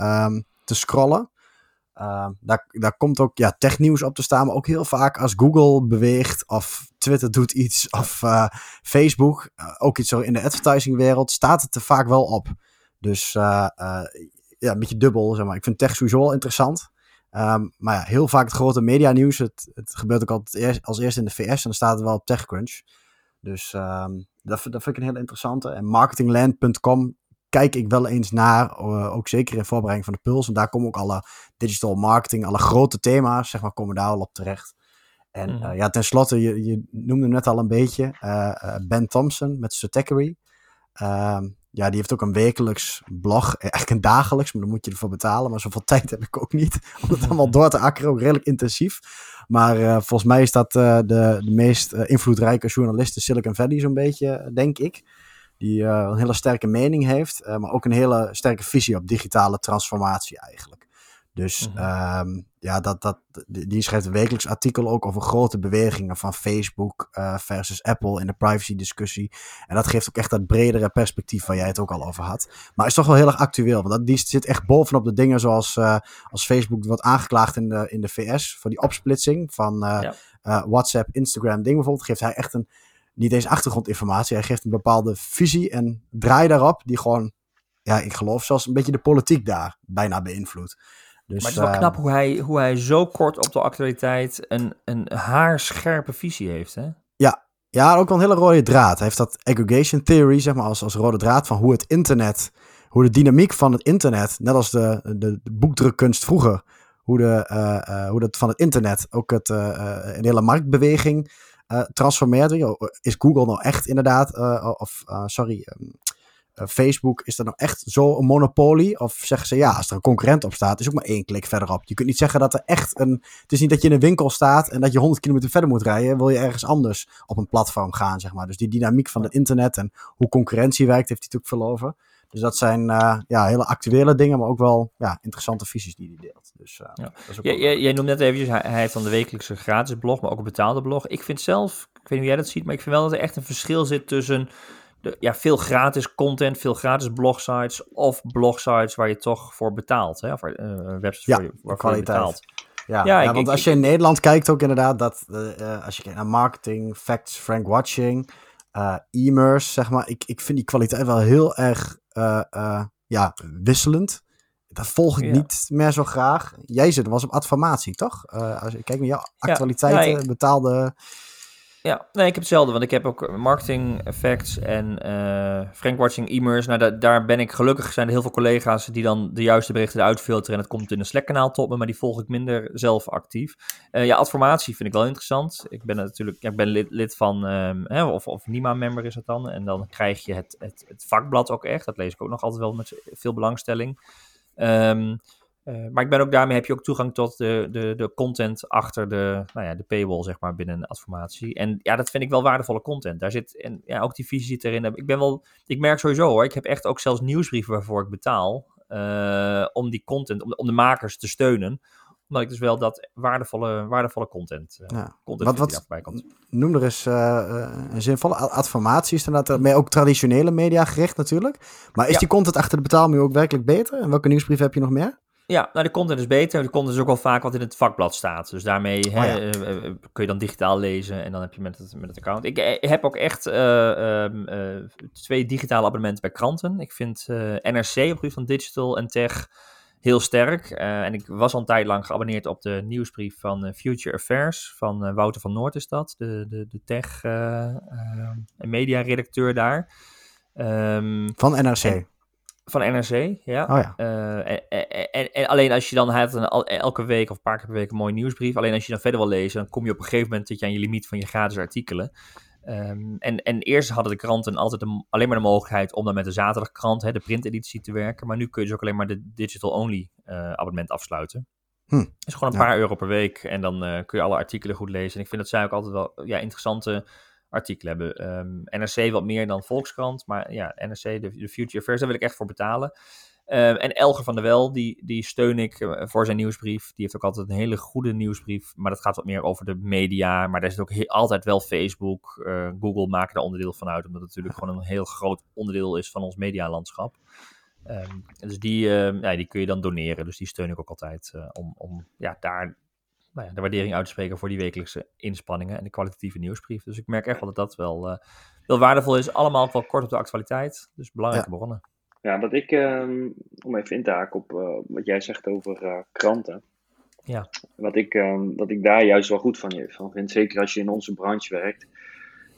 um, te scrollen. Ehm, daar, daar komt ook ja, technieuws op te staan, maar ook heel vaak als Google beweegt of Twitter doet iets of Facebook, ook iets zo in de advertisingwereld, staat het er vaak wel op. Dus ja, een beetje dubbel, zeg maar. Ik vind tech sowieso wel interessant. Um, maar ja, heel vaak het grote media nieuws. Het, het gebeurt ook altijd eerst, als eerste in de VS en dan staat het wel op TechCrunch. Dus um, dat, dat vind ik een heel interessante. En marketingland.com kijk ik wel eens naar, ook zeker in voorbereiding van de Puls. En daar komen ook alle digital marketing, alle grote thema's, zeg maar, komen daar al op terecht. En mm -hmm. uh, ja, tenslotte, je, je noemde net al een beetje uh, Ben Thompson met Stratechery. Um, ja, die heeft ook een wekelijks blog. Eigenlijk een dagelijks, maar dan moet je ervoor betalen. Maar zoveel tijd heb ik ook niet. Om het allemaal door te akkeren, ook redelijk intensief. Maar uh, volgens mij is dat uh, de, de meest invloedrijke journalist in Silicon Valley zo'n beetje, denk ik. Die een hele sterke mening heeft, maar ook een hele sterke visie op digitale transformatie eigenlijk. Dus mm -hmm. um, ja, dat, dat, die schrijft een wekelijks artikel ook over grote bewegingen van Facebook uh, versus Apple in de privacy discussie. En dat geeft ook echt dat bredere perspectief waar jij het ook al over had. Maar is toch wel heel erg actueel, want dat, die zit echt bovenop de dingen zoals uh, als Facebook wordt aangeklaagd in de, in de VS voor die opsplitsing van uh, ja. WhatsApp, Instagram, ding bijvoorbeeld. Geeft hij echt een, niet eens achtergrondinformatie, hij geeft een bepaalde visie en draai daarop die gewoon, ja, ik geloof zelfs een beetje de politiek daar bijna beïnvloedt. Dus, maar het is wel knap hoe hij, hoe hij zo kort op de actualiteit een, een haarscherpe visie heeft, hè? Ja, ja, ook wel een hele rode draad. Hij heeft dat aggregation theory, zeg maar, als, als rode draad van hoe het internet, hoe de dynamiek van het internet, net als de, de, de boekdrukkunst vroeger, hoe, de, uh, uh, hoe dat van het internet ook het, uh, een hele marktbeweging transformeert. Is Google nou echt inderdaad, of sorry, um, uh, Facebook, is dat nou echt zo een monopolie? Of zeggen ze ja, als er een concurrent op staat, is ook maar één klik verderop. Je kunt niet zeggen dat er echt een. Het is niet dat je in een winkel staat en dat je 100 kilometer verder moet rijden. Wil je ergens anders op een platform gaan, zeg maar. Dus die dynamiek van het internet en hoe concurrentie werkt, heeft hij natuurlijk veel over. Dus dat zijn uh, ja, hele actuele dingen, maar ook wel ja, interessante visies die hij deelt. Dus, uh, ja. dat is ook jij, jij noemt net eventjes, hij, hij heeft dan de wekelijkse gratis blog, maar ook een betaalde blog. Ik vind zelf, ik weet niet hoe jij dat ziet, maar ik vind wel dat er echt een verschil zit tussen de, ja, veel gratis content, veel gratis blogsites of blogsites waar je toch voor betaalt. Hè? Of uh, websites ja, voor je, waarvoor je betaalt. Ja, ja, ja ik, want ik, als je in Nederland kijkt ook inderdaad, dat uh, als je kijkt naar marketing, facts, Frank Watching, uh, e-mers, zeg maar. Ik, ik vind die kwaliteit wel heel erg ja, wisselend. Dat volg ik ja. niet meer zo graag. Jij zit was op adformatie, toch? als je kijkt naar jouw actualiteiten, betaalde... Ja, nee, ik heb hetzelfde, want ik heb ook marketing effects en uh, Frank Watching e-mails. Nou, daar ben ik gelukkig, zijn er heel veel collega's die dan de juiste berichten eruit filteren en het komt in een Slack-kanaal tot me, maar die volg ik minder zelf actief. Uh, ja, adformatie vind ik wel interessant. Ik ben natuurlijk, ik ben lid, lid van, um, hè, of, of NIMA-member is het dan, en dan krijg je het, het, het vakblad ook echt. Dat lees ik ook nog altijd wel met veel belangstelling. Um, uh, maar ik ben ook daarmee heb je ook toegang tot de, de, de content achter de, nou ja, de paywall, zeg maar, binnen een adformatie. En ja, dat vind ik wel waardevolle content. Daar zit, en ja, ook die visie zit erin. Ik ben wel, ik merk sowieso hoor, ik heb echt ook zelfs nieuwsbrieven waarvoor ik betaal. Uh, om die content, om de, om de makers te steunen omdat ik dus wel dat waardevolle, waardevolle content, uh, ja. content wat, wat, komt. Noem er eens uh, een zinvolle adformatie. Is inderdaad maar ook traditionele media gericht natuurlijk. Maar is ja. die content achter de betaalmuur ook werkelijk beter? En welke nieuwsbrief heb je nog meer? Ja, nou de content is beter. De content is ook wel vaak wat in het vakblad staat. Dus daarmee hè, oh uh, kun je dan digitaal lezen en dan heb je met het, met het account. Ik heb ook echt uh, twee digitale abonnementen bij kranten. Ik vind NRC op gebied van digital en tech heel sterk. en ik was al een tijd lang geabonneerd op de nieuwsbrief van Future Affairs van Wouter van Noord is dat. De, de, de tech en media redacteur daar. Um, van NRC? Van NRC, ja. Oh ja. Uh, en, en, en, alleen als je dan hebt een, elke week of een paar keer per week een mooie nieuwsbrief. Alleen als je dan verder wil lezen, dan kom je op een gegeven moment dat je aan je limiet van je gratis artikelen. Um, en, en eerst hadden de kranten altijd een, alleen maar de mogelijkheid om dan met de zaterdagkrant, hè, de printeditie, te werken. Maar nu kun je dus ook alleen maar de digital-only uh, abonnement afsluiten. Hm. Is gewoon een paar euro per week en dan uh, kun je alle artikelen goed lezen. En ik vind dat zij ook altijd wel ja, interessante artikelen hebben. Um, NRC wat meer dan Volkskrant, maar ja, NRC, de, de Future Affairs, daar wil ik echt voor betalen. Um, en Elger van der Wel, die, die steun ik uh, voor zijn nieuwsbrief. Die heeft ook altijd een hele goede nieuwsbrief, maar dat gaat wat meer over de media. Maar daar zit ook heel, altijd wel Facebook, uh, Google maken daar onderdeel van uit, omdat het natuurlijk gewoon een heel groot onderdeel is van ons medialandschap. Um, dus die, uh, ja, die kun je dan doneren, dus die steun ik ook altijd uh, om, om ja, daar nou ja, de waardering uit te spreken voor die wekelijkse inspanningen en de kwalitatieve nieuwsbrief. Dus ik merk echt wel dat dat wel, uh, wel waardevol is. Allemaal wel kort op de actualiteit. Dus belangrijke ja. bronnen. Ja, wat ik, um, om even in te haken op uh, wat jij zegt over uh, kranten. Ja. Wat ik, um, wat ik daar juist wel goed van, van vind, zeker als je in onze branche werkt,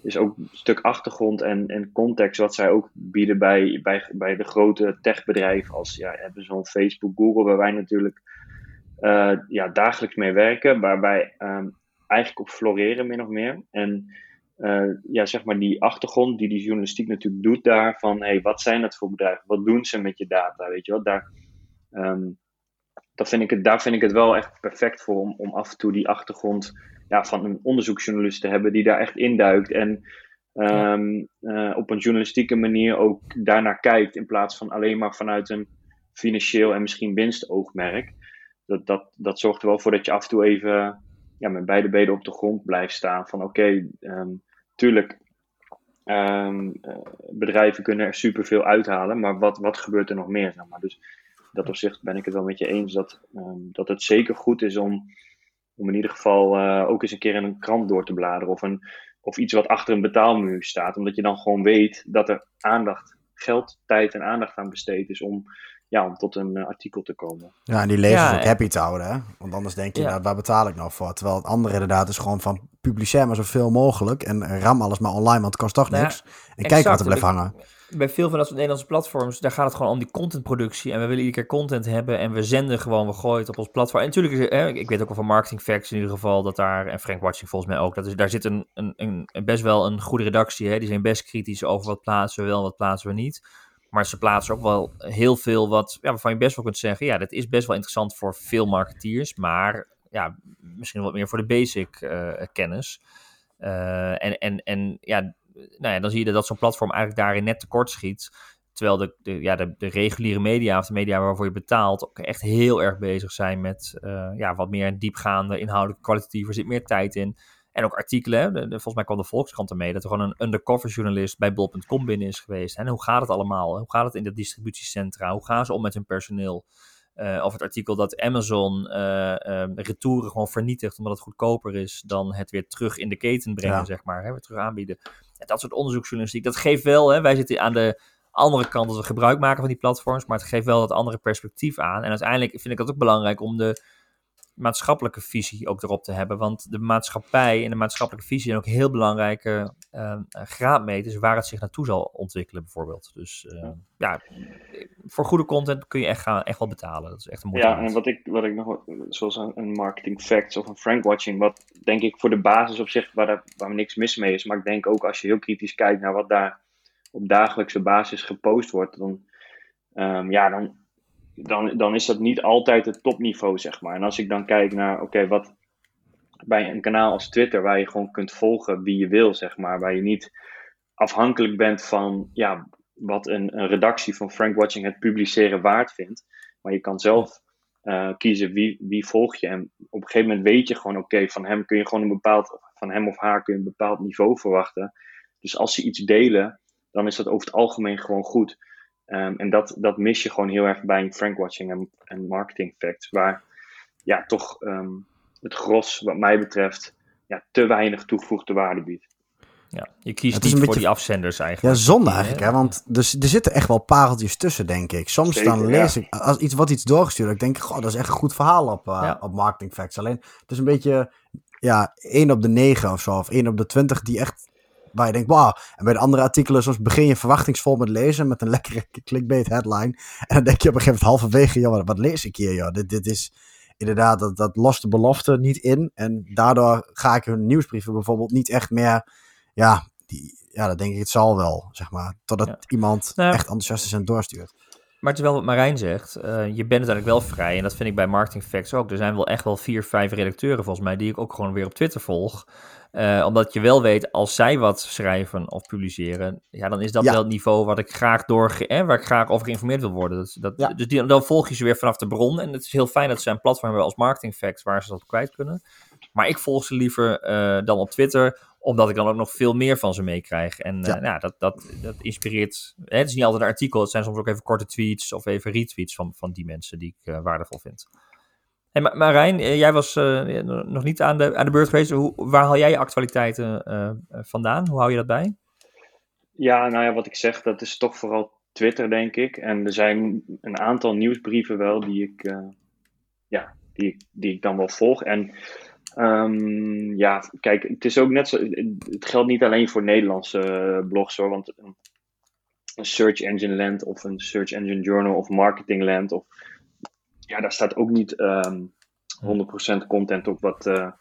is ook een stuk achtergrond en, en context wat zij ook bieden bij, bij, bij de grote techbedrijven als ja, hebben zo'n Facebook, Google, waar wij natuurlijk uh, ja, dagelijks mee werken, waarbij um, eigenlijk op floreren min of meer. En uh, ja, zeg maar die achtergrond die die journalistiek natuurlijk doet daar van hey, wat zijn dat voor bedrijven? Wat doen ze met je data? Weet je wat? Daar, um, dat vind ik het, daar vind ik het wel echt perfect voor om, om af en toe die achtergrond ja, van een onderzoeksjournalist te hebben die daar echt induikt en um, uh, op een journalistieke manier ook daarnaar kijkt in plaats van alleen maar vanuit een financieel en misschien winstoogmerk dat, dat, dat zorgt er wel voor dat je af en toe even ja, met beide benen op de grond blijft staan. Van oké, um, tuurlijk, um, uh, bedrijven kunnen er superveel uithalen, maar wat, wat gebeurt er nog meer? Zeg maar. Dus dat opzicht ben ik het wel met je eens dat, um, dat het zeker goed is om, om in ieder geval uh, ook eens een keer in een krant door te bladeren of, een, of iets wat achter een betaalmuur staat. Omdat je dan gewoon weet dat er aandacht, geld, tijd en aandacht aan besteed is om ja, om tot een uh, artikel te komen. Ja, en die lezers ja, ook happy te houden, hè? Want anders denk je, ja. nou, waar betaal ik nou voor? Terwijl het andere inderdaad is gewoon van publiceer maar zoveel mogelijk en ram alles maar online, want het kost toch niks. En exact. kijk wat er blijft hangen. Bij veel van dat Nederlandse platforms, daar gaat het gewoon om die contentproductie. En we willen iedere keer content hebben en we zenden gewoon, we gooien het op ons platform. En natuurlijk, is, hè, ik weet ook wel van Marketing Facts in ieder geval, dat daar, en Frank Watching volgens mij ook, dat is, daar zit een, een, een, best wel een goede redactie. Hè? Die zijn best kritisch over wat plaatsen we wel en wat plaatsen we niet. Maar ze plaatsen ook wel heel veel wat, ja, waarvan je best wel kunt zeggen, ja, dat is best wel interessant voor veel marketeers, maar ja, misschien wat meer voor de basic uh, kennis. Uh, en, en, en ja, nou ja, dan zie je dat zo'n platform eigenlijk daarin net tekort schiet. Terwijl de, de, ja, de, reguliere media of de media waarvoor je betaalt ook echt heel erg bezig zijn met uh, ja, wat meer diepgaande, inhoudelijke, kwalitatieve. Er zit meer tijd in. En ook artikelen. De, de, volgens mij kwam de Volkskrant ermee dat er gewoon een undercover journalist bij bol.com binnen is geweest. En hoe gaat het allemaal? Hoe gaat het in de distributiecentra? Hoe gaan ze om met hun personeel? Uh, of het artikel dat Amazon uh, retouren gewoon vernietigt omdat het goedkoper is dan het weer terug in de keten brengen, ja. zeg maar. Hè, weer terug aanbieden. Ja, dat soort onderzoeksjournalistiek, dat geeft wel, hè, wij zitten aan de andere kant dat we gebruik maken van die platforms, maar het geeft wel dat andere perspectief aan. En uiteindelijk vind ik het ook belangrijk om de maatschappelijke visie ook erop te hebben. Want de maatschappij en de maatschappelijke visie zijn ook heel belangrijke uh, graadmeters waar het zich naartoe zal ontwikkelen, bijvoorbeeld. Dus uh, ja, voor goede content kun je echt, gaan, echt wel betalen. Dat is echt een mooie Ja, en wat ik, wat ik nog, zoals een, een marketing facts of een frank watching, wat denk ik voor de basis op zich, waar, daar, waar niks mis mee is. Maar ik denk ook als je heel kritisch kijkt naar wat daar op dagelijkse basis gepost wordt, dan, um, ja, dan, dan, dan is dat niet altijd het topniveau, zeg maar. En als ik dan kijk naar, oké, wat bij een kanaal als Twitter, waar je gewoon kunt volgen wie je wil, zeg maar, waar je niet afhankelijk bent van, ja, wat een, een redactie van Frank Watching het publiceren waard vindt. Maar je kan zelf uh, kiezen wie, wie volg je. En op een gegeven moment weet je gewoon, oké, van hem kun je gewoon een bepaald, van hem of haar kun je een bepaald niveau verwachten. Dus als ze iets delen, dan is dat over het algemeen gewoon goed. Um, en dat, dat mis je gewoon heel erg bij een Frank Watching en, en Marketing Facts, waar ja, toch um, het gros, wat mij betreft, ja, te weinig toegevoegde waarde biedt. Ja, je kiest niet voor die afzenders eigenlijk. Ja, zonde eigenlijk, hè? want dus, er zitten echt wel pareltjes tussen, denk ik. Soms Zeker, dan lees ja. ik, als iets wat iets doorgestuurd, ik denk, goh, dat is echt een goed verhaal op, uh, Ja. op Marketing Facts. Alleen, het is een beetje, ja, 1 op de 9 of zo, of 1 op de 20 die echt, waar je denkt, wauw. En bij de andere artikelen, soms begin je verwachtingsvol met lezen, met een lekkere clickbait headline. En dan denk je op een gegeven moment halverwege, joh, wat, lees ik hier, joh? Dit, dit is inderdaad, dat, dat lost de belofte niet in. En daardoor ga ik hun nieuwsbrieven bijvoorbeeld niet echt meer, ja, die, ja, dat denk ik, het zal wel, zeg maar. Totdat Ja. iemand Nou, echt enthousiast is en doorstuurt. Maar het is wel wat Marijn zegt. eh, je bent uiteindelijk wel vrij. En dat vind ik bij Marketing Facts ook. Er zijn wel echt wel vier, vijf redacteuren volgens mij. die ik ook gewoon weer op Twitter volg. Eh, omdat je wel weet, als zij wat schrijven of publiceren. ja, dan is dat Ja. wel het niveau wat ik graag door, eh, waar ik graag over geïnformeerd wil worden. Dat, dat, Ja. Dus die, dan volg je ze weer vanaf de bron. En het is heel fijn dat ze een platform hebben als Marketing Facts. waar ze dat kwijt kunnen. Maar ik volg ze liever eh, dan op Twitter omdat ik dan ook nog veel meer van ze meekrijg. En Ja. ja. ja, dat, dat, dat inspireert. Hè, het is niet altijd een artikel, het zijn soms ook even korte tweets of even retweets van, van die mensen die ik eh, waardevol vind. Hey, Ma- Marijn, eh, jij was eh, nog niet aan de, aan de beurt geweest. Hoe, waar haal jij je actualiteiten eh, eh, vandaan? Hoe hou je dat bij? Ja, nou ja, wat ik zeg, dat is toch vooral Twitter, denk ik. En er zijn een aantal nieuwsbrieven wel die ik, eh, ja, die, ik- die ik dan wel volg. En ehm, ja, kijk, het is ook net zo. Het geldt niet alleen voor Nederlandse eh, blogs hoor. Want een, Search Engine Land of een Search Engine Journal of Marketing Land. Of, ja, daar staat ook niet ehm 100% content op wat, eh,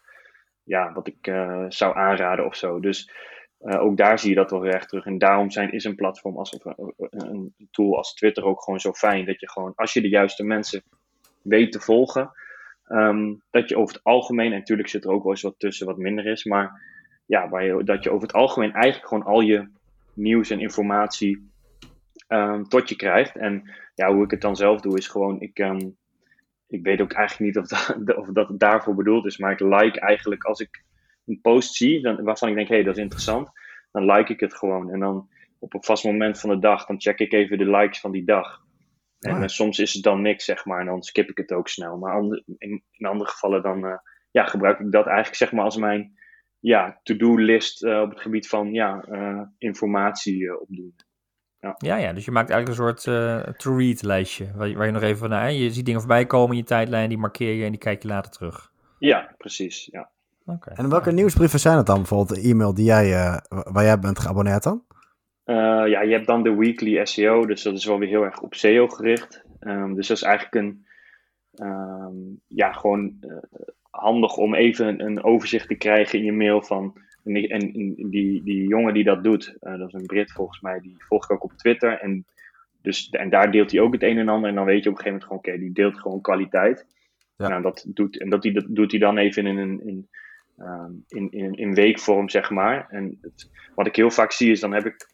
ja, wat ik eh, zou aanraden of zo. Dus. Ook daar zie je dat wel weer terug. En daarom zijn, is een platform als een tool als Twitter ook gewoon zo fijn. Dat je gewoon, als je de juiste mensen weet te volgen, um, dat je over het algemeen, en natuurlijk zit er ook wel eens wat tussen wat minder is, maar ja, waar je, dat je over het algemeen eigenlijk gewoon al je nieuws en informatie um, tot je krijgt. En ja, hoe ik het dan zelf doe, is gewoon, ik, um, ik weet ook eigenlijk niet of dat, of dat daarvoor bedoeld is, maar ik like eigenlijk als ik een post zie dan, waarvan ik denk, hé, hey, dat is interessant, dan like ik het gewoon. En dan op een vast moment van de dag, dan check ik even de likes van die dag. En Ah. uh, soms is het dan niks, zeg maar, en dan skip ik het ook snel. Maar ander, in, in, andere gevallen dan uh, ja, gebruik ik dat eigenlijk zeg maar als mijn ja, to-do-list uh, op het gebied van ja, uh, informatie opdoen. Ja. ja. Ja, dus je maakt eigenlijk een soort uh, to-read lijstje, waar je, waar je nog even naar, je ziet dingen voorbij komen in je tijdlijn, die markeer je en die kijk je later terug. Ja, precies, ja. Okay. En welke nieuwsbrieven zijn het dan? Bijvoorbeeld de e-mail die jij, uh, waar jij bent geabonneerd dan? Uh, ja, je hebt dan de weekly SEO, dus dat is wel weer heel erg op SEO gericht. Um, dus dat is eigenlijk een, um, ja, gewoon uh, handig om even een, een, overzicht te krijgen in je mail van, en, die, en die, die jongen die dat doet, uh, dat is een Brit volgens mij, die volg ik ook op Twitter. En, dus, en daar deelt hij ook het een en ander en dan weet je op een gegeven moment gewoon, oké, okay, die deelt gewoon kwaliteit. Ja. Nou, dat doet, en dat, die, dat doet hij dan even in een... In, Um, in, in, in weekvorm, zeg maar. En het, wat ik heel vaak zie is, dan heb ik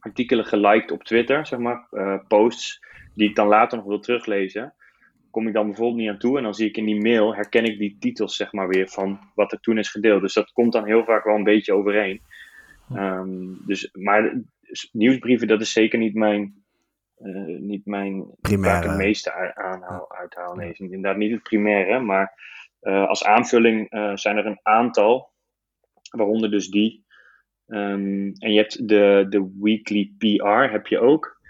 artikelen geliked op Twitter, zeg maar, uh, posts, die ik dan later nog wil teruglezen. Kom ik dan bijvoorbeeld niet aan toe en dan zie ik in die mail, herken ik die titels, zeg maar, weer van wat er toen is gedeeld. Dus dat komt dan heel vaak wel een beetje overeen. Um, dus, maar nieuwsbrieven, dat is zeker niet mijn, uh, niet mijn primaire. waar ik het meeste aanhaal, uithaal. Nee, is inderdaad niet het primaire, maar uh, als aanvulling zijn er een aantal, waaronder dus die. Um, en je hebt de, de weekly PR, heb je ook.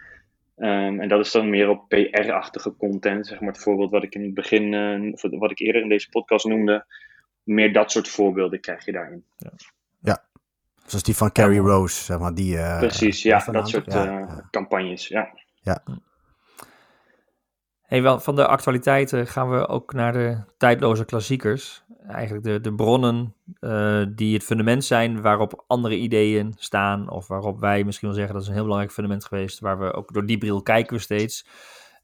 Ehm, en dat is dan meer op PR-achtige content, zeg maar het voorbeeld wat ik in het begin, uh, wat ik eerder in deze podcast noemde. Meer dat soort voorbeelden krijg je daarin. Ja, ja. zoals die van Carrie Rose, zeg maar. Die, uh, Precies, ja, dat soort ja. campagnes, ja. Ja. Hey, wel, van de actualiteiten gaan we ook naar de tijdloze klassiekers. Eigenlijk de, de bronnen uh, die het fundament zijn waarop andere ideeën staan. Of waarop wij misschien wel zeggen dat is een heel belangrijk fundament geweest. Waar we ook door die bril kijken we steeds.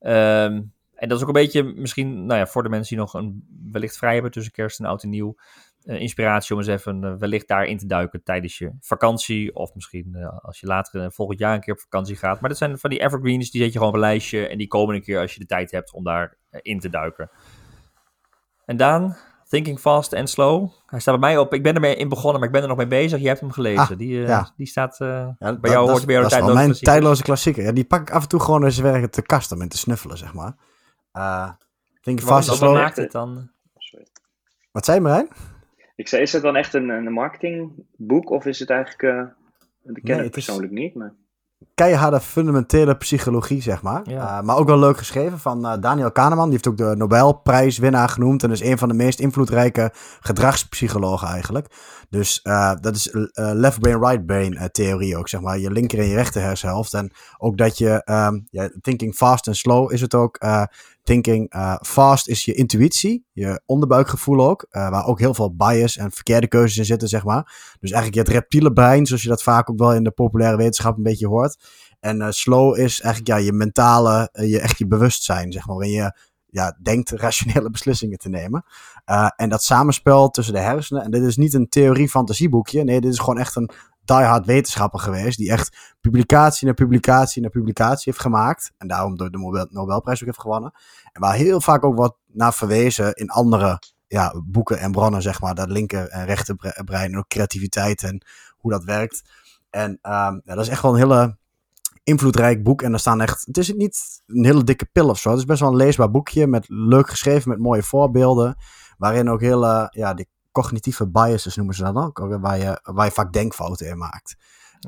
Um, en dat is ook een beetje misschien, nou ja, voor de mensen die nog een wellicht vrij hebben tussen kerst en oud en nieuw. Uh, inspiratie om eens even uh, wellicht daarin te duiken tijdens je vakantie. Of misschien uh, als je later volgend jaar een keer op vakantie gaat. Maar dat zijn van die evergreens, die zet je gewoon op een lijstje. En die komen een keer als je de tijd hebt om daarin in te duiken. En Daan, Thinking Fast and Slow. Hij staat bij mij op. Ik ben ermee in begonnen, maar ik ben er nog mee bezig. Je hebt hem gelezen. Ah, die, ja. die staat ja, bij dat, jou, hoort bij jou dat is mijn tijdloze klassieker. Ja, die pak ik af en toe gewoon eens werken te kast om in te snuffelen, zeg maar. Uh, Thinking Fast and Slow. maakt het dan? Wat zei Marijn? Ik zei, is het dan echt een, een marketingboek of is het eigenlijk... Uh, ik ken nee, het persoonlijk is... niet, maar keiharde fundamentele psychologie, zeg maar. Uh, maar ook wel leuk geschreven van uh, Daniel Kahneman. Die heeft ook de Nobelprijswinnaar genoemd. En is een van de meest invloedrijke gedragspsychologen eigenlijk. Dus uh, dat is left brain, right brain theorie ook, zeg maar. Je linker en je rechter hersenhelft. En ook dat je, um, ja, thinking fast en slow is het ook. Thinking fast is je intuïtie, je onderbuikgevoel ook. waar ook heel veel bias en verkeerde keuzes in zitten, zeg maar. Dus eigenlijk het reptiele brein, zoals je dat vaak ook wel in de populaire wetenschap een beetje hoort. En uh, slow is eigenlijk ja, je mentale, je, echt je bewustzijn, zeg maar. Waarin je ja, denkt rationele beslissingen te nemen. En dat samenspel tussen de hersenen. En dit is niet een theorie-fantasieboekje. Nee, dit is gewoon echt een diehard wetenschapper geweest. Die echt publicatie na publicatie na publicatie heeft gemaakt. En daarom de Nobel Nobelprijs ook heeft gewonnen. En waar heel vaak ook wat naar verwezen in andere ja, boeken en bronnen, zeg maar. Dat linker en rechter brein en ook creativiteit en hoe dat werkt. En um, ja, dat is echt wel een hele invloedrijk boek. En er staan echt. Het is niet een hele dikke pil of zo. Het is best wel een leesbaar boekje. Met leuk geschreven, met mooie voorbeelden. Waarin ook hele. Ja, die cognitieve biases noemen ze dat ook. Waar je, waar je vaak denkfouten in maakt.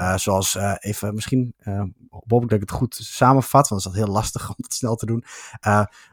Uh, zoals uh, even misschien, uh, hoop ik dat ik het goed samenvat, want het is dat heel lastig om het snel te doen.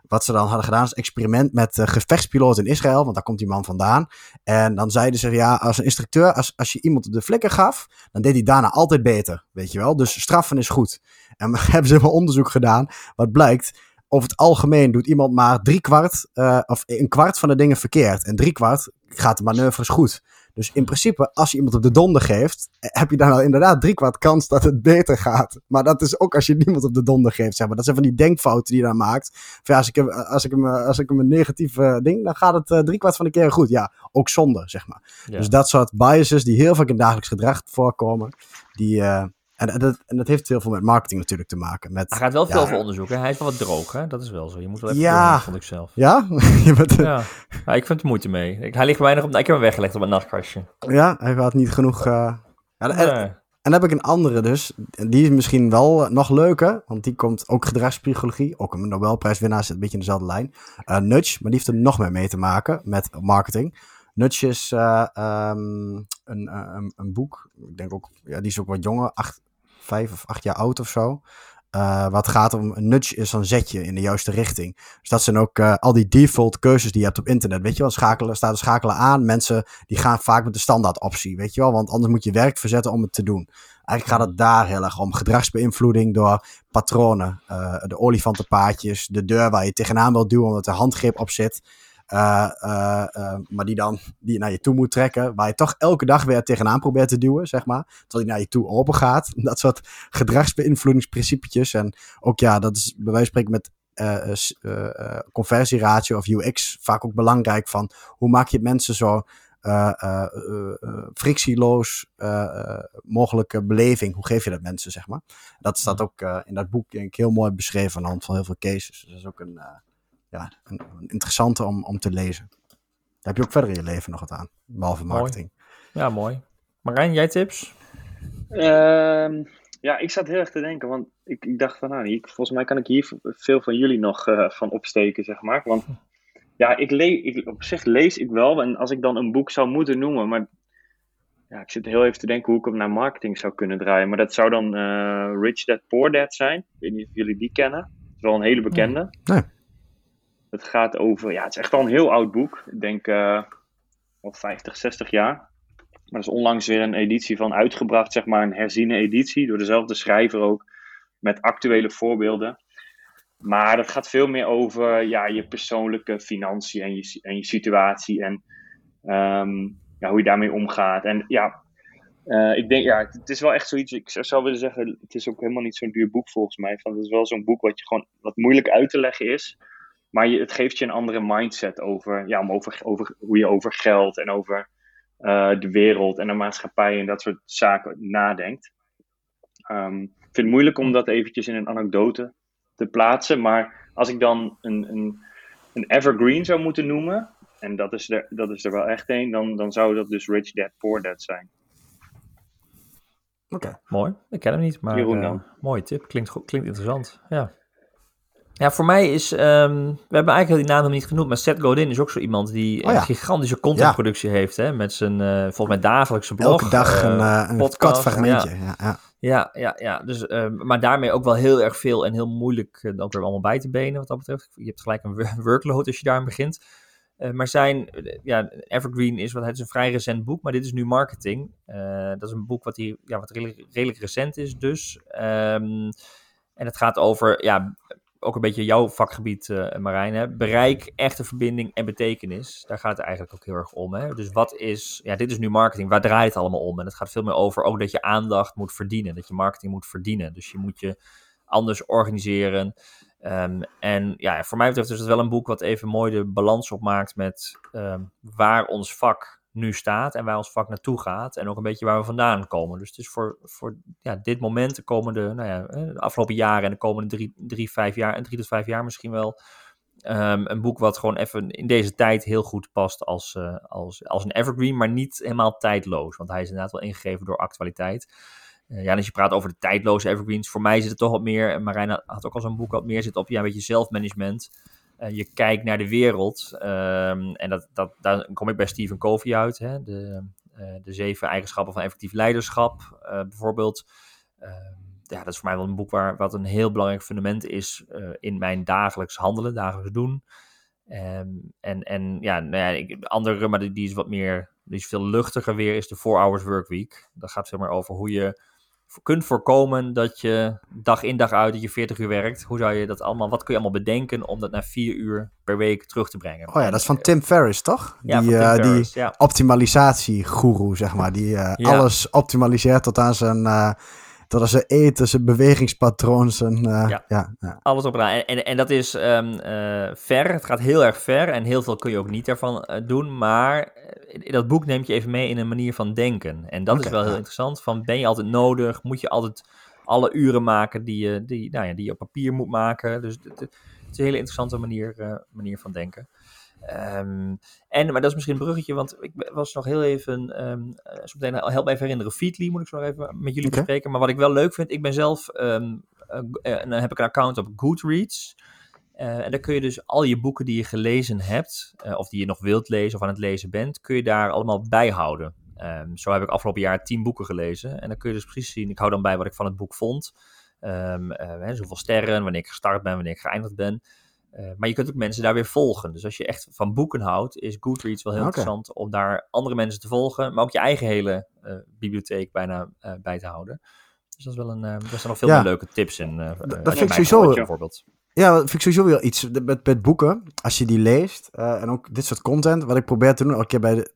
wat ze dan hadden gedaan is experiment met gevechtspiloten in Israël, want daar komt die man vandaan. En dan zeiden ze, ja, als een instructeur, als, als je iemand de flikker gaf, dan deed hij daarna altijd beter, weet je wel. Dus straffen is goed. En we hebben ze wel onderzoek gedaan, wat blijkt, over het algemeen doet iemand maar drie kwart, of een kwart van de dingen verkeerd. En drie kwart gaat de manoeuvres goed. Dus in principe, als je iemand op de donder geeft, eh, heb je dan al inderdaad driekwart kans dat het beter gaat. Maar dat is ook als je niemand op de donder geeft, zeg maar. Dat zijn van die denkfouten die je dan maakt. Van, ja, als, ik hem, als, ik hem, als ik hem een negatief uh, ding, dan gaat het uh, driekwart van de keer goed. Ja, ook zonde, zeg maar. Dus dat soort biases die heel vaak in dagelijks gedrag voorkomen, die, uh, en dat, en dat heeft heel veel met marketing natuurlijk te maken. Met, hij gaat wel veel ja, voor onderzoeken. Hij is wel wat droog, hè? Dat is wel zo. Je moet wel even ja. Doen, vond ik zelf. Ja? je bent, ja. ja. ik vind er moeite mee. Ik, hij ligt nog op... Ik heb hem weggelegd op een nachtkastje. Ja, hij had niet genoeg... Uh... Ja, en, nee. en, dan heb ik een andere dus. Die is misschien wel nog leuker. Want die komt ook gedragspsychologie. Ook een Nobelprijswinnaar zit een beetje in dezelfde lijn. Uh, Nudge, maar die heeft er nog meer mee te maken met marketing. Nudge is uh, um, een, een, een, boek. Ik denk ook, ja, die is ook wat jonger, acht, vijf of acht jaar oud of zo. Uh, wat gaat om een nudge is een zetje in de juiste richting. Dus dat zijn ook uh, al die default keuzes die je hebt op internet. Weet je wel, schakelen, staat er schakelen aan. Mensen die gaan vaak met de standaard optie, weet je wel. Want anders moet je werk verzetten om het te doen. Eigenlijk gaat het daar heel erg om. Gedragsbeïnvloeding door patronen. Uh, de olifantenpaadjes, de deur waar je tegenaan wil duwen omdat de handgrip op zit. Uh, uh, maar die dan die naar je toe moet trekken. Waar je toch elke dag weer tegenaan probeert te duwen, zeg maar. Terwijl die naar je toe open gaat. Dat soort gedragsbeïnvloedingsprincipetjes. En ook ja, dat is bij wijze van spreken met uh, conversieratio of UX vaak ook belangrijk van hoe maak je mensen zo uh, frictieloos mogelijke beleving. Hoe geef je dat mensen, zeg maar. Dat staat ook in dat boek denk ik, heel mooi beschreven aan de hand van heel veel cases. Dus dat is ook een, ja, een, een interessante om, om te lezen. Daar heb je ook verder in je leven nog wat aan, behalve marketing. Ja, mooi. Marijn, jij tips? Uh, ja, ik zat heel erg te denken, want ik, ik dacht van, nou, ik, volgens mij kan ik hier veel van jullie nog uh, van opsteken, zeg maar. Want ja, ik lees, ik, op zich lees ik wel, en als ik dan een boek zou moeten noemen, maar ja, ik zit heel even te denken hoe ik hem naar marketing zou kunnen draaien. Maar dat zou dan uh, Rich Dad Poor Dad zijn. Ik weet niet of jullie die kennen. Het is wel een hele bekende. Nee. Het gaat over, ja, het is echt al een heel oud boek. Ik denk uh, al 50, 60 jaar. Maar er is onlangs weer een editie van uitgebracht, zeg maar een herziene editie. Door dezelfde schrijver ook. Met actuele voorbeelden. Maar dat gaat veel meer over ja, je persoonlijke financiën en je, en je situatie. En um, ja, hoe je daarmee omgaat. En ja, uh, ik denk, ja, het is wel echt zoiets. Ik zou willen zeggen, het is ook helemaal niet zo'n duur boek volgens mij. Van, het is wel zo'n boek wat je gewoon wat moeilijk uit te leggen is. Maar je, het geeft je een andere mindset over, ja, om over, over hoe je over geld en over uh, de wereld en de maatschappij en dat soort zaken nadenkt. Um, ik vind het moeilijk om dat eventjes in een anekdote te plaatsen. Maar als ik dan een, een, een evergreen zou moeten noemen, en dat is er, dat is er wel echt een, dan, dan zou dat dus Rich Dad Poor Dad zijn. Oké, mooi. Ik ken hem niet, maar. Uh, mooie tip. Klinkt, goed, klinkt interessant. Ja. Ja, voor mij is, um, we hebben eigenlijk die naam nog niet genoemd, maar Seth Godin is ook zo iemand die Oh ja. een gigantische contentproductie heeft, hè, met zijn, uh, volgens mij dagelijkse blog. Elke dag eh, een, uh, een podcast, fragmentje. Ja. Ja, Ja, ja, ja. Dus, uh, maar daarmee ook wel heel erg veel en heel moeilijk uh, ook weer allemaal bij te benen wat dat betreft. Je hebt gelijk een workload als je daar aan begint. Uh, maar zijn, ja, Evergreen is, wat, het is een vrij recent boek, maar dit is nu marketing. Dat is een boek wat, hier, ja, wat redelijk, redelijk recent is dus. Um, en het gaat over, ja, ook een beetje jouw vakgebied, uh, Marijn. Hè? Bereik, echte verbinding en betekenis. Daar gaat het eigenlijk ook heel erg om. Hè? Dus wat is, ja, dit is nu marketing. Waar draait het allemaal om? En het gaat veel meer over ook dat je aandacht moet verdienen. Dat je marketing moet verdienen. Dus je moet je anders organiseren. Um, en ja, voor mij betreft is het wel een boek wat even mooi de balans opmaakt met um, waar ons vak nu staat en waar ons vak naartoe gaat. En ook een beetje waar we vandaan komen. Dus het is voor, voor ja, dit moment, de komende, nou ja, de afgelopen jaren en de komende drie, drie, vijf jaar, en drie tot vijf jaar misschien wel. Um, een boek wat gewoon even in deze tijd heel goed past als, uh, als, als een evergreen, maar niet helemaal tijdloos. Want hij is inderdaad wel ingegeven door actualiteit. Uh, ja, en als je praat over de tijdloze evergreens, voor mij zit het toch wat meer, en Marijn had ook al zo'n boek wat meer zit op ja, een beetje zelfmanagement. Uh, je kijkt naar de wereld, um, en dat, dat, daar kom ik bij Stephen Covey uit, hè? De, uh, de zeven eigenschappen van effectief leiderschap, bijvoorbeeld. Ehm, ja, dat is voor mij wel een boek waar, wat een heel belangrijk fundament is in mijn dagelijks handelen, dagelijks doen. Um, en, en ja, nou ja ik, andere, maar die, die is wat meer, die is veel luchtiger weer, is de 4 Hours Work Week. Dat gaat veel meer over hoe je kunt voorkomen dat je dag in dag uit dat je 40 uur werkt. Hoe zou je dat allemaal, wat kun je allemaal bedenken om dat naar 4 uur per week terug te brengen? Oh ja, dat is van Tim Ferriss, toch? Ja, die, uh, Ferriss, die ja. optimalisatiegoeroe, zeg maar. Die uh, Ja. alles optimaliseert tot aan zijn, tot aan zijn eten, zijn bewegingspatroon, zijn... uh, Ja. ja, ja. Alles op en aan. En, en, dat is ehm, eh, ver. Het gaat heel erg ver. En heel veel kun je ook niet daarvan eh, doen. Maar eh, in dat boek neemt je even mee in een manier van denken. En dat is wel heel ja. interessant. Van ben je altijd nodig? Moet je altijd alle uren maken die je, die, nou ja, die je op papier moet maken? Dus het, het is een hele interessante manier, eh, manier van denken. Ehm, en, maar dat is misschien een bruggetje, want ik was nog heel even, ehm uh, zo meteen help me even herinneren, Feedly moet ik zo nog even met jullie bespreken. Maar wat ik wel leuk vind, ik ben zelf, ehm, eh, eh, en dan heb ik een account op Goodreads. Eh, en daar kun je dus al je boeken die je gelezen hebt, eh, of die je nog wilt lezen of aan het lezen bent, kun je daar allemaal bijhouden. Ehm zo heb ik afgelopen jaar tien boeken gelezen. En dan kun je dus precies zien, ik hou dan bij wat ik van het boek vond. Eh, hè, zoveel sterren, wanneer ik gestart ben, wanneer ik geëindigd ben. Uh, maar je kunt ook mensen daar weer volgen. Dus als je echt van boeken houdt, is Goodreads wel heel interessant om daar andere mensen te volgen, maar ook je eigen hele uh, bibliotheek bijna uh, bij te houden. Dus dat is wel een, daar staan nog veel Ja. meer leuke tips in. dat vind ik sowieso- bijvoorbeeld. Ja, dat vind ik sowieso wel iets met, met boeken. Als je die leest eh, en ook dit soort content, wat ik probeer te doen, elke keer bij de,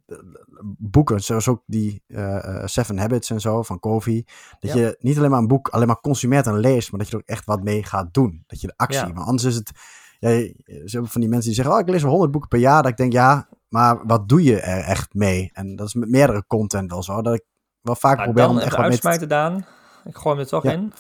boeken, zoals ook die eh, eh, Seven Habits en zo van Covey, dat Ja. je niet alleen maar een boek alleen maar consumeert en leest, maar dat je er ook echt wat mee gaat doen. Dat je de actie, Ja. want anders is het, ja, ze hebben van die mensen die zeggen, oh, ik lees wel 100 boeken per jaar, dat ik denk, ja, maar wat doe je er echt mee? En dat is met meerdere content wel zo, dat ik wel vaak Nou, probeer om echt wat te uitsmijten, Daan. Ik gooi hem er toch Ja. in.